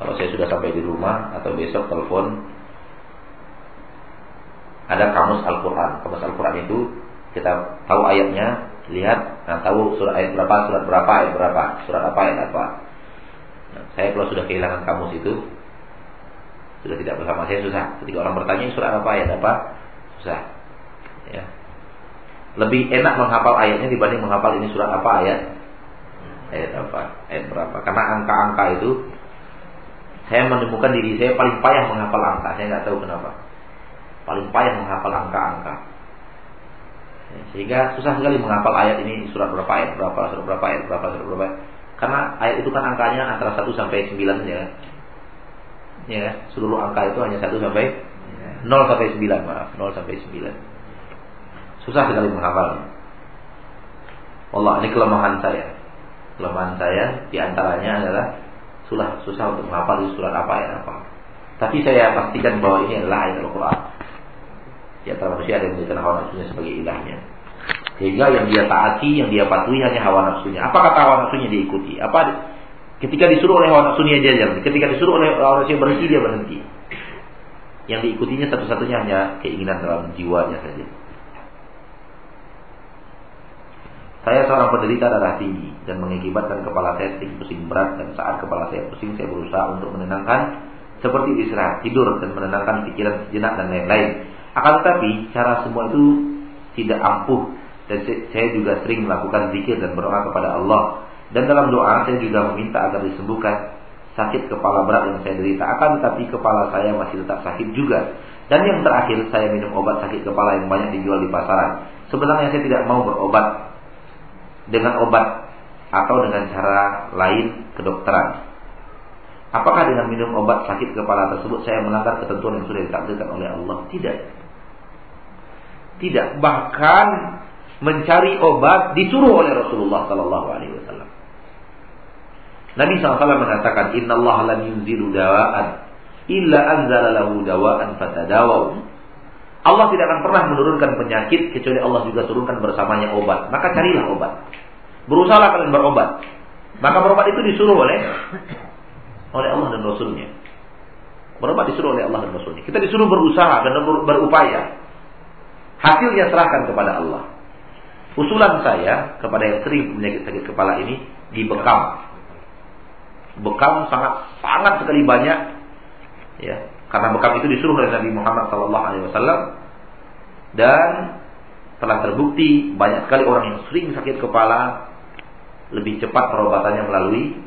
kalau saya sudah sampai di rumah atau besok telepon ada kamus Al-Quran. Kamus Al-Quran itu kita tahu ayatnya, lihat, nah tahu surat ayat berapa, surat berapa, ayat berapa, surat apa, ayat apa. Nah, saya kalau sudah kehilangan kamus itu, sudah tidak bersama saya susah. Ketika orang bertanya surat apa, ayat apa, susah. Ya. Lebih enak menghafal ayatnya dibanding menghafal ini surat apa ayat, ayat apa, ayat berapa. Karena angka-angka itu, saya menemukan diri saya paling payah menghafal angka. Saya nggak tahu kenapa. Paling payah menghafal angka-angka. Sehingga susah sekali menghafal ayat ini surat berapa ayat berapa surat berapa ayat berapa surat berapa. Karena ayat itu kan angkanya antara 1 sampai 9 ya. Ya, seluruh angka itu hanya 1 sampai 0 sampai 9, maaf, 0 sampai 9. Susah sekali menghafal. Allah, ini kelemahan saya. Kelemahan saya di antaranya adalah susah susah untuk menghafal surat apa ayat apa. Tapi saya pastikan bahwa ini adalah ayat Al-Qur'an. Di antara manusia ada yang menjadikan hawa nafsunya sebagai ilahnya. Sehingga yang dia taati, yang dia patuhi hanya hawa nafsunya. Apa kata hawa nafsunya diikuti? Apa ketika disuruh oleh hawa nafsunya dia jalan. Ketika disuruh oleh hawa nafsunya berhenti dia berhenti. Yang diikutinya satu-satunya hanya keinginan dalam jiwanya saja. Saya seorang penderita darah tinggi dan mengakibatkan kepala saya sering pusing berat dan saat kepala saya pusing saya berusaha untuk menenangkan seperti istirahat tidur dan menenangkan pikiran sejenak dan lain-lain. Akan tetapi cara semua itu tidak ampuh dan saya juga sering melakukan zikir dan berdoa kepada Allah. Dan dalam doa saya juga meminta agar disembuhkan sakit kepala berat yang saya derita. Akan tetapi kepala saya masih tetap sakit juga. Dan yang terakhir saya minum obat sakit kepala yang banyak dijual di pasaran. Sebenarnya saya tidak mau berobat dengan obat atau dengan cara lain kedokteran. Apakah dengan minum obat sakit kepala tersebut saya melanggar ketentuan yang sudah ditakdirkan oleh Allah? Tidak. Tidak, bahkan mencari obat disuruh oleh Rasulullah Sallallahu Alaihi Wasallam. Nabi SAW mengatakan, Inna Allah lam yunzilu dawaan illa anzala lahu dawaan fatadawau. Allah tidak akan pernah menurunkan penyakit kecuali Allah juga turunkan bersamanya obat. Maka carilah obat. Berusaha kalian berobat. Maka berobat itu disuruh oleh oleh Allah dan Rasulnya. Berobat disuruh oleh Allah dan Rasulnya. Kita disuruh berusaha dan berupaya. Hasilnya serahkan kepada Allah. Usulan saya kepada yang sering penyakit sakit kepala ini dibekam. Bekam sangat sangat sekali banyak ya Karena bekam itu disuruh oleh Nabi Muhammad SAW dan telah terbukti banyak sekali orang yang sering sakit kepala lebih cepat perobatannya melalui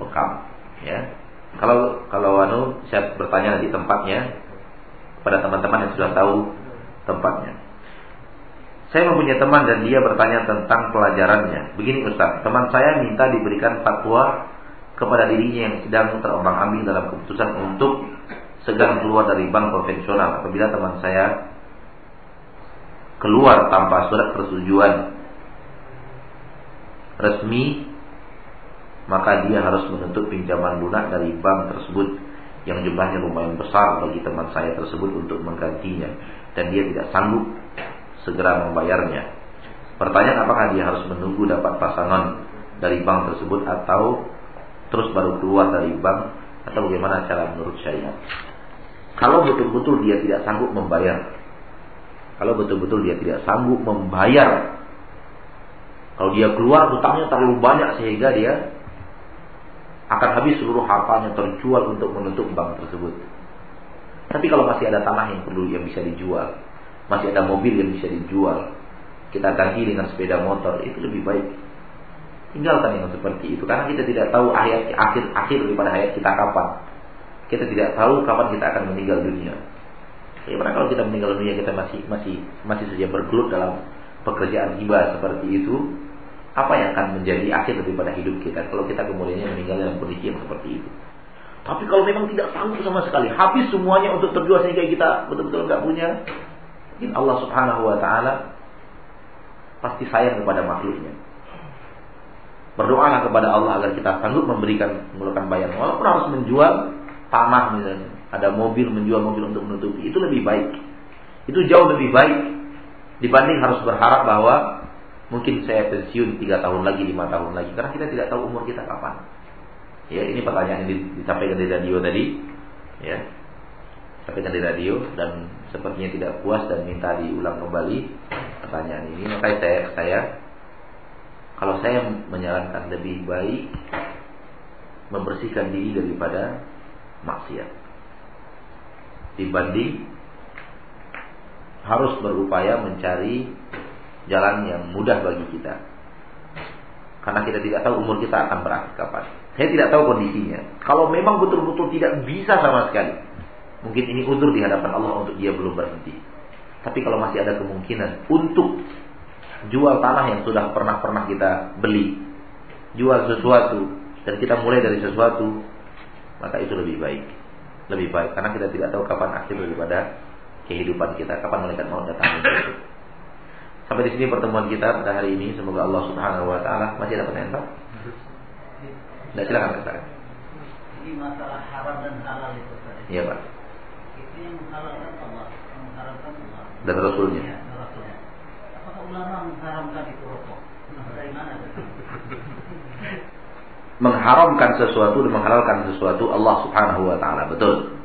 bekam. Ya. Kalau kalau anu saya bertanya di tempatnya pada teman-teman yang sudah tahu tempatnya. Saya mempunyai teman dan dia bertanya tentang pelajarannya. Begini Ustaz, teman saya minta diberikan fatwa kepada dirinya yang sedang terombang-ambing dalam keputusan untuk segera keluar dari bank konvensional apabila teman saya keluar tanpa surat persetujuan resmi maka dia harus menuntut pinjaman lunak dari bank tersebut yang jumlahnya lumayan besar bagi teman saya tersebut untuk menggantinya dan dia tidak sanggup segera membayarnya. Pertanyaan apakah dia harus menunggu dapat pasangan dari bank tersebut atau terus baru keluar dari bank atau bagaimana cara menurut syariat? Kalau betul-betul dia tidak sanggup membayar, kalau betul-betul dia tidak sanggup membayar, kalau dia keluar hutangnya terlalu banyak sehingga dia akan habis seluruh hartanya terjual untuk menutup bank tersebut. Tapi kalau masih ada tanah yang perlu yang bisa dijual, masih ada mobil yang bisa dijual, kita ganti dengan sepeda motor, itu lebih baik. Tinggalkan yang seperti itu, karena kita tidak tahu akhir akhir akhir daripada hayat kita kapan. Kita tidak tahu kapan kita akan meninggal dunia. Bagaimana kalau kita meninggal dunia kita masih masih masih saja bergelut dalam pekerjaan hibah seperti itu, apa yang akan menjadi akhir daripada hidup kita kalau kita kemudian meninggal dalam kondisi yang seperti itu. Tapi kalau memang tidak sanggup sama sekali, habis semuanya untuk terjual sehingga kita betul-betul nggak punya, Mungkin Allah Subhanahu wa taala pasti sayang kepada makhluknya. Berdoalah kepada Allah agar kita sanggup memberikan mengeluarkan bayar walaupun harus menjual tanah misalnya, ada mobil menjual mobil untuk menutupi, itu lebih baik. Itu jauh lebih baik dibanding harus berharap bahwa mungkin saya pensiun tiga tahun lagi, lima tahun lagi karena kita tidak tahu umur kita kapan. Ya, ini pertanyaan yang disampaikan di radio tadi, ya. Sampaikan di radio dan sepertinya tidak puas dan minta diulang kembali pertanyaan ini maka saya saya kalau saya menyarankan lebih baik membersihkan diri daripada maksiat. Dibanding harus berupaya mencari jalan yang mudah bagi kita. Karena kita tidak tahu umur kita akan berakhir kapan. Saya tidak tahu kondisinya. Kalau memang betul-betul tidak bisa sama sekali Mungkin ini uzur di hadapan Allah untuk dia belum berhenti. Tapi kalau masih ada kemungkinan untuk jual tanah yang sudah pernah-pernah kita beli, jual sesuatu dan kita mulai dari sesuatu, maka itu lebih baik. Lebih baik karena kita tidak tahu kapan akhir daripada kehidupan kita, kapan malaikat mau datang. Sampai di sini pertemuan kita pada hari ini. Semoga Allah Subhanahu wa taala masih ada pertanyaan, Pak? Tidak silakan kata. Ini masalah haram dan halal itu. Iya, Pak yang menghalalkan Allah, mengharamkan Allah. Dan Rasulnya. Ya, Rasulnya. Apakah ulama mengharamkan itu rokok? Dari mana? Mengharamkan sesuatu dan menghalalkan sesuatu Allah Subhanahu wa taala. Betul.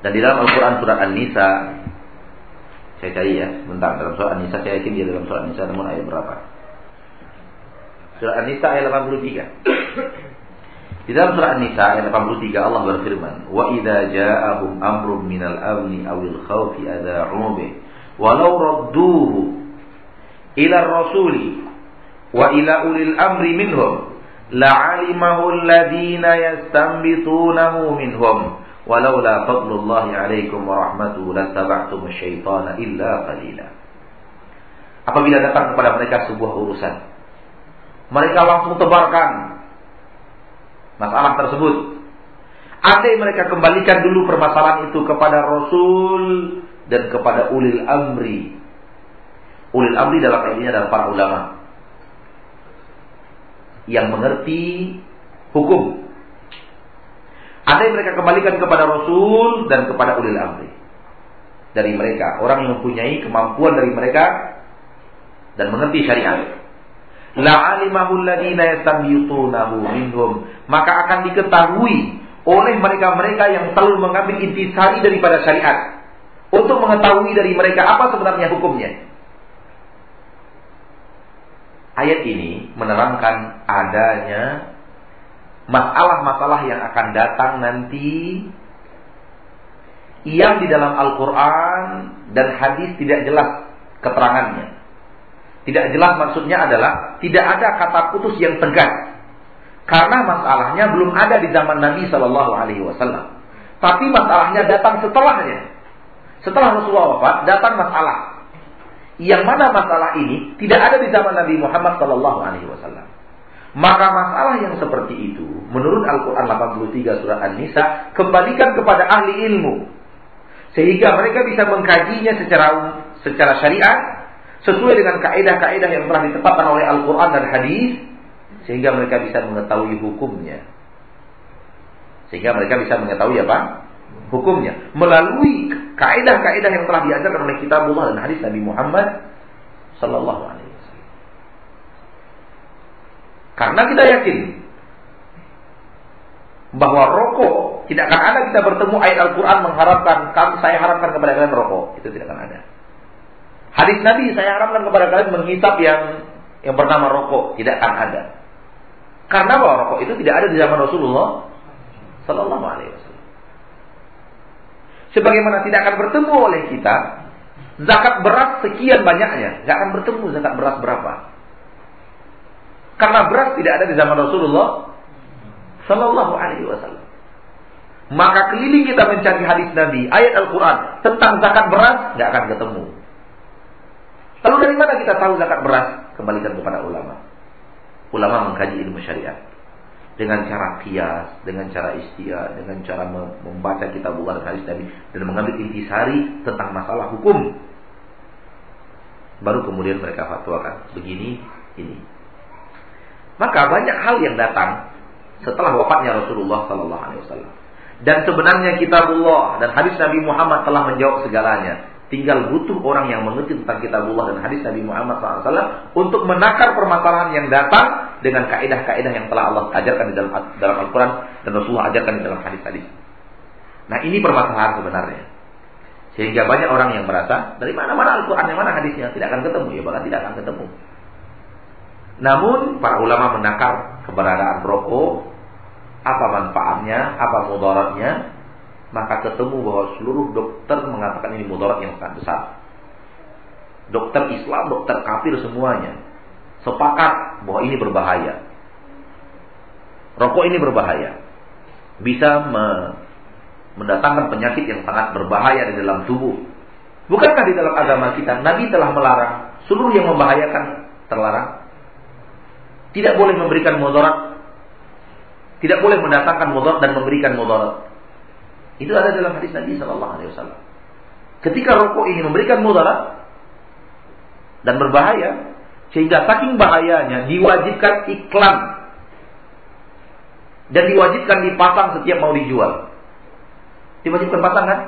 Dan di dalam Al-Qur'an surat An-Nisa saya cari ya, bentar dalam surat An-Nisa saya yakin dia dalam surat An-Nisa namun ayat berapa? Surat An-Nisa ayat 83. Di dalam surah An-Nisa ayat 83 Allah berfirman, "Wa idza ja'ahum amrun minal amni awil khawfi adza'u bih, walau radduhu ila rasuli wa ila ulil amri minhum la'alimahu alladhina yastanbitunahu minhum walaula fadlullahi 'alaikum wa rahmatuhu lattaba'tum asyaitana illa qalila." Apabila datang kepada mereka sebuah urusan, mereka langsung tebarkan masalah tersebut. Andai mereka kembalikan dulu permasalahan itu kepada Rasul dan kepada ulil amri. Ulil amri dalam ini adalah para ulama yang mengerti hukum. Andai mereka kembalikan kepada Rasul dan kepada ulil amri dari mereka, orang yang mempunyai kemampuan dari mereka dan mengerti syariat la'alimahu alladhina yastanbitunahu minhum maka akan diketahui oleh mereka-mereka yang selalu mengambil intisari daripada syariat untuk mengetahui dari mereka apa sebenarnya hukumnya. Ayat ini menerangkan adanya masalah-masalah yang akan datang nanti yang di dalam Al-Quran dan hadis tidak jelas keterangannya. Tidak jelas maksudnya adalah tidak ada kata putus yang tegas. Karena masalahnya belum ada di zaman Nabi Shallallahu Alaihi Wasallam. Tapi masalahnya datang setelahnya. Setelah Rasulullah wafat, datang masalah. Yang mana masalah ini tidak ada di zaman Nabi Muhammad Shallallahu Alaihi Wasallam. Maka masalah yang seperti itu, menurut Al-Quran 83 surah An-Nisa, kembalikan kepada ahli ilmu. Sehingga mereka bisa mengkajinya secara secara syariat sesuai dengan kaidah-kaidah yang telah ditetapkan oleh Al-Quran dan Hadis sehingga mereka bisa mengetahui hukumnya sehingga mereka bisa mengetahui apa hukumnya. Melalui kaidah-kaidah yang telah diajarkan oleh kitabullah dan hadis Nabi Muhammad sallallahu alaihi wasallam. Karena kita yakin bahwa rokok tidak akan ada kita bertemu ayat Al-Quran mengharapkan saya harapkan kepada kalian rokok. Itu tidak akan ada. Hadis Nabi saya harapkan kepada kalian menghisap yang yang bernama rokok. Tidak akan ada. Karena bahwa rokok itu tidak ada di zaman Rasulullah Sallallahu Alaihi Wasallam. Sebagaimana tidak akan bertemu oleh kita zakat beras sekian banyaknya, tidak akan bertemu zakat beras berapa. Karena beras tidak ada di zaman Rasulullah Sallallahu Alaihi Wasallam. Maka keliling kita mencari hadis Nabi, ayat Al-Quran tentang zakat beras, nggak akan ketemu. Lalu dari mana kita tahu zakat beras? Kembalikan kepada ulama. Ulama mengkaji ilmu syariat dengan cara kias, dengan cara istia, dengan cara membaca kitab Allah dan hadis Nabi dan mengambil intisari tentang masalah hukum. Baru kemudian mereka fatwakan begini, ini. Maka banyak hal yang datang setelah wafatnya Rasulullah Sallallahu Alaihi Wasallam. Dan sebenarnya kitabullah dan hadis Nabi Muhammad telah menjawab segalanya. Tinggal butuh orang yang mengerti tentang kitabullah dan hadis Nabi Muhammad SAW untuk menakar permasalahan yang datang dengan kaidah-kaidah yang telah Allah ajarkan di dalam dalam Al-Quran dan Rasulullah ajarkan di dalam hadis-hadis. Nah ini permasalahan sebenarnya. Sehingga banyak orang yang merasa dari mana-mana Al-Quran yang mana hadisnya tidak akan ketemu ya bahkan tidak akan ketemu. Namun para ulama menakar keberadaan rokok, apa manfaatnya, apa mudaratnya, maka ketemu bahwa seluruh dokter mengatakan ini mudarat yang sangat besar. Dokter Islam, dokter kafir semuanya sepakat bahwa ini berbahaya. Rokok ini berbahaya. Bisa me mendatangkan penyakit yang sangat berbahaya di dalam tubuh. Bukankah di dalam agama kita Nabi telah melarang seluruh yang membahayakan terlarang? Tidak boleh memberikan mudarat. Tidak boleh mendatangkan mudarat dan memberikan mudarat. Itu ada dalam hadis Nabi Shallallahu Alaihi Wasallam. Ketika rokok ini memberikan mudarat dan berbahaya, sehingga saking bahayanya diwajibkan iklan dan diwajibkan dipasang setiap mau dijual. Diwajibkan pasang kan?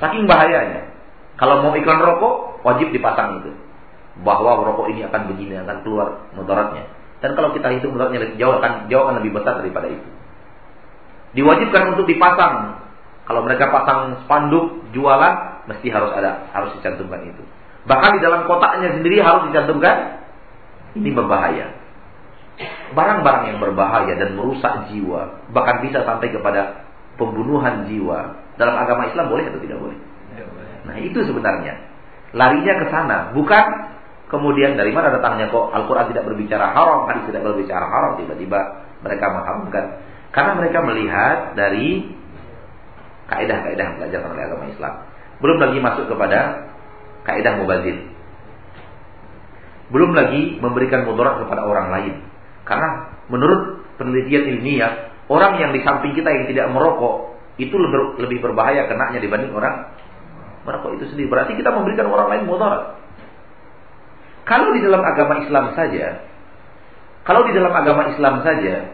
Saking bahayanya. Kalau mau iklan rokok, wajib dipasang itu. Bahwa rokok ini akan begini, akan keluar mudaratnya. Dan kalau kita hitung mudaratnya jauh akan jauh akan lebih besar daripada itu. Diwajibkan untuk dipasang kalau mereka pasang spanduk jualan, mesti harus ada, harus dicantumkan itu. Bahkan di dalam kotaknya sendiri harus dicantumkan. Ini berbahaya. Barang-barang yang berbahaya dan merusak jiwa, bahkan bisa sampai kepada pembunuhan jiwa. Dalam agama Islam boleh atau tidak boleh? Nah itu sebenarnya. Larinya ke sana, bukan kemudian dari mana datangnya kok Al-Quran tidak berbicara haram, hadis tidak berbicara haram, tiba-tiba mereka mengharamkan. Karena mereka melihat dari kaidah-kaidah yang belajar oleh agama Islam. Belum lagi masuk kepada kaidah mubazir. Belum lagi memberikan mudarat kepada orang lain. Karena menurut penelitian ilmiah, orang yang di samping kita yang tidak merokok itu lebih, lebih berbahaya kenanya dibanding orang merokok itu sendiri. Berarti kita memberikan orang lain mudarat. Kalau di dalam agama Islam saja, kalau di dalam agama Islam saja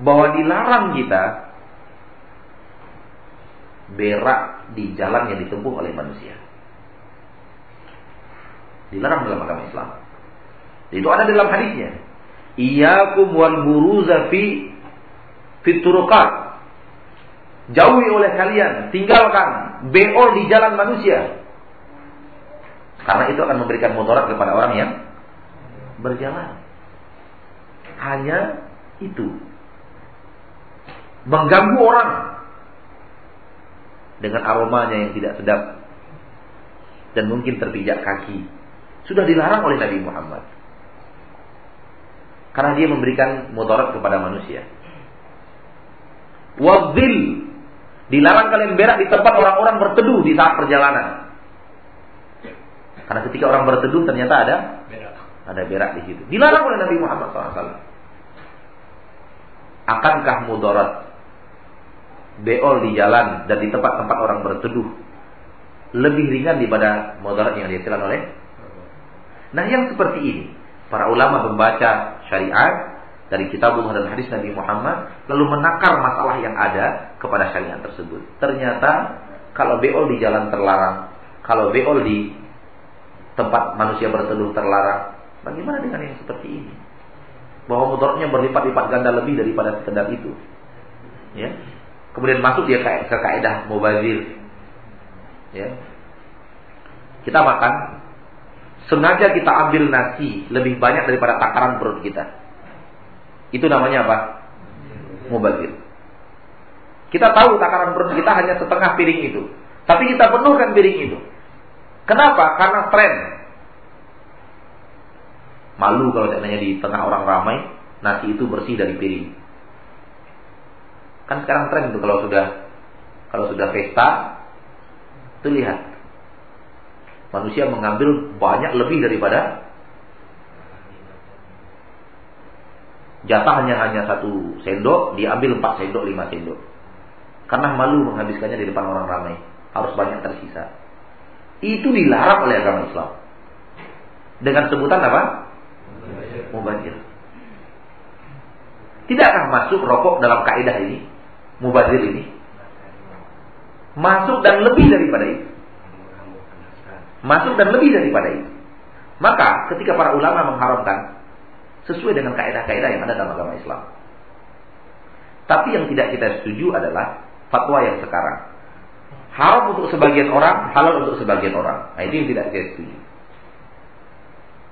bahwa dilarang kita berak di jalan yang ditempuh oleh manusia. Dilarang dalam agama Islam. Itu ada dalam hadisnya. Iyyakum wal buruza fi fiturukat. Jauhi oleh kalian, tinggalkan beol di jalan manusia. Karena itu akan memberikan mudarat kepada orang yang berjalan. Hanya itu. Mengganggu orang dengan aromanya yang tidak sedap dan mungkin terpijak kaki sudah dilarang oleh Nabi Muhammad karena dia memberikan mudarat kepada manusia. Wadzil dilarang kalian berak di tempat orang-orang berteduh di saat perjalanan. Karena ketika orang berteduh ternyata ada ada berak di situ. Dilarang oleh Nabi Muhammad SAW. Akankah mudarat beol di jalan dan di tempat-tempat orang berteduh lebih ringan daripada mudarat yang dihasilkan oleh? Nah yang seperti ini, para ulama membaca syariat dari kitabullah dan hadis Nabi Muhammad lalu menakar masalah yang ada kepada syariat tersebut. Ternyata kalau beol di jalan terlarang, kalau beol di tempat manusia berteduh terlarang, bagaimana dengan yang seperti ini? bahwa mudaratnya berlipat-lipat ganda lebih daripada sekedar itu. Ya. Kemudian masuk dia ke, ke kaidah mubazir. Ya. Kita makan sengaja kita ambil nasi lebih banyak daripada takaran perut kita. Itu namanya apa? Mubazir. Kita tahu takaran perut kita hanya setengah piring itu. Tapi kita penuhkan piring itu. Kenapa? Karena tren. Malu kalau seandainya di tengah orang ramai, nasi itu bersih dari piring. Kan sekarang tren itu kalau sudah kalau sudah pesta, itu lihat. Manusia mengambil banyak lebih daripada jatah hanya hanya satu sendok, diambil empat sendok, lima sendok. Karena malu menghabiskannya di depan orang ramai, harus banyak tersisa. Itu dilarang oleh agama Islam. Dengan sebutan apa? mubazir. Tidakkah masuk rokok dalam kaidah ini? Mubazir ini? Masuk dan lebih daripada itu. Masuk dan lebih daripada itu. Maka ketika para ulama mengharamkan sesuai dengan kaidah-kaidah yang ada dalam agama Islam. Tapi yang tidak kita setuju adalah fatwa yang sekarang. Haram untuk sebagian orang, halal untuk sebagian orang. Nah, itu yang tidak kita setuju.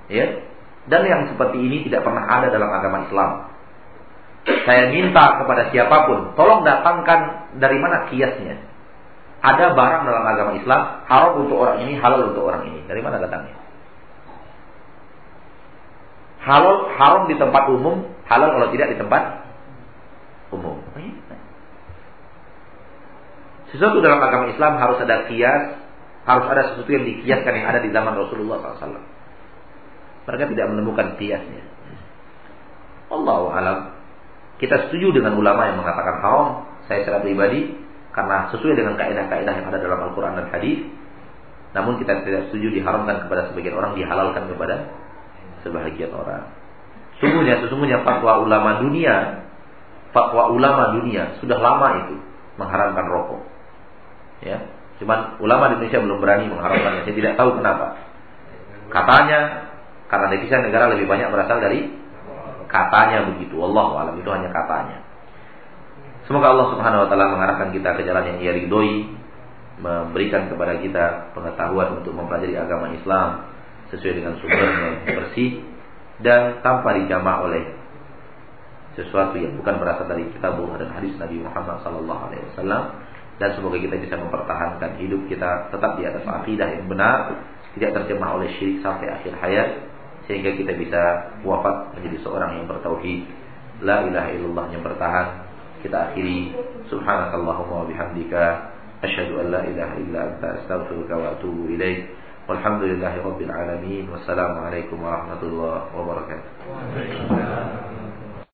Ya, dan yang seperti ini tidak pernah ada dalam agama Islam. Saya minta kepada siapa pun, tolong datangkan dari mana kiasnya. Ada barang dalam agama Islam haram untuk orang ini, halal untuk orang ini. Dari mana datangnya? Halal haram di tempat umum, halal kalau tidak di tempat umum. Sesuatu dalam agama Islam harus ada kias, harus ada sesuatu yang dikiaskan yang ada di zaman Rasulullah SAW. Mereka tidak menemukan kiasnya. Allah alam. Kita setuju dengan ulama yang mengatakan haram. Saya secara pribadi karena sesuai dengan kaidah-kaidah yang ada dalam Al-Quran dan Hadis. Namun kita tidak setuju diharamkan kepada sebagian orang, dihalalkan kepada sebagian orang. Sungguhnya, sesungguhnya fatwa ulama dunia, fatwa ulama dunia sudah lama itu mengharamkan rokok. Ya, cuman ulama di Indonesia belum berani mengharamkannya. Saya tidak tahu kenapa. Katanya karena devisa negara lebih banyak berasal dari katanya begitu. Allah alam itu hanya katanya. Semoga Allah Subhanahu wa taala mengarahkan kita ke jalan yang ia ridhoi, memberikan kepada kita pengetahuan untuk mempelajari agama Islam sesuai dengan sumbernya yang bersih dan tanpa dijamah oleh sesuatu yang bukan berasal dari kitab dan hadis Nabi Muhammad sallallahu alaihi wasallam. Dan semoga kita bisa mempertahankan hidup kita tetap di atas akidah yang benar, tidak terjemah oleh syirik sampai akhir hayat sehingga kita bisa wafat menjadi seorang yang bertauhid. La ilaha illallah yang bertahan kita akhiri. Subhanakallahumma wa bihamdika asyhadu an la ilaha illa anta astaghfiruka wa atubu ilaik. Walhamdulillahi rabbil alamin. Wassalamu alaikum warahmatullahi wabarakatuh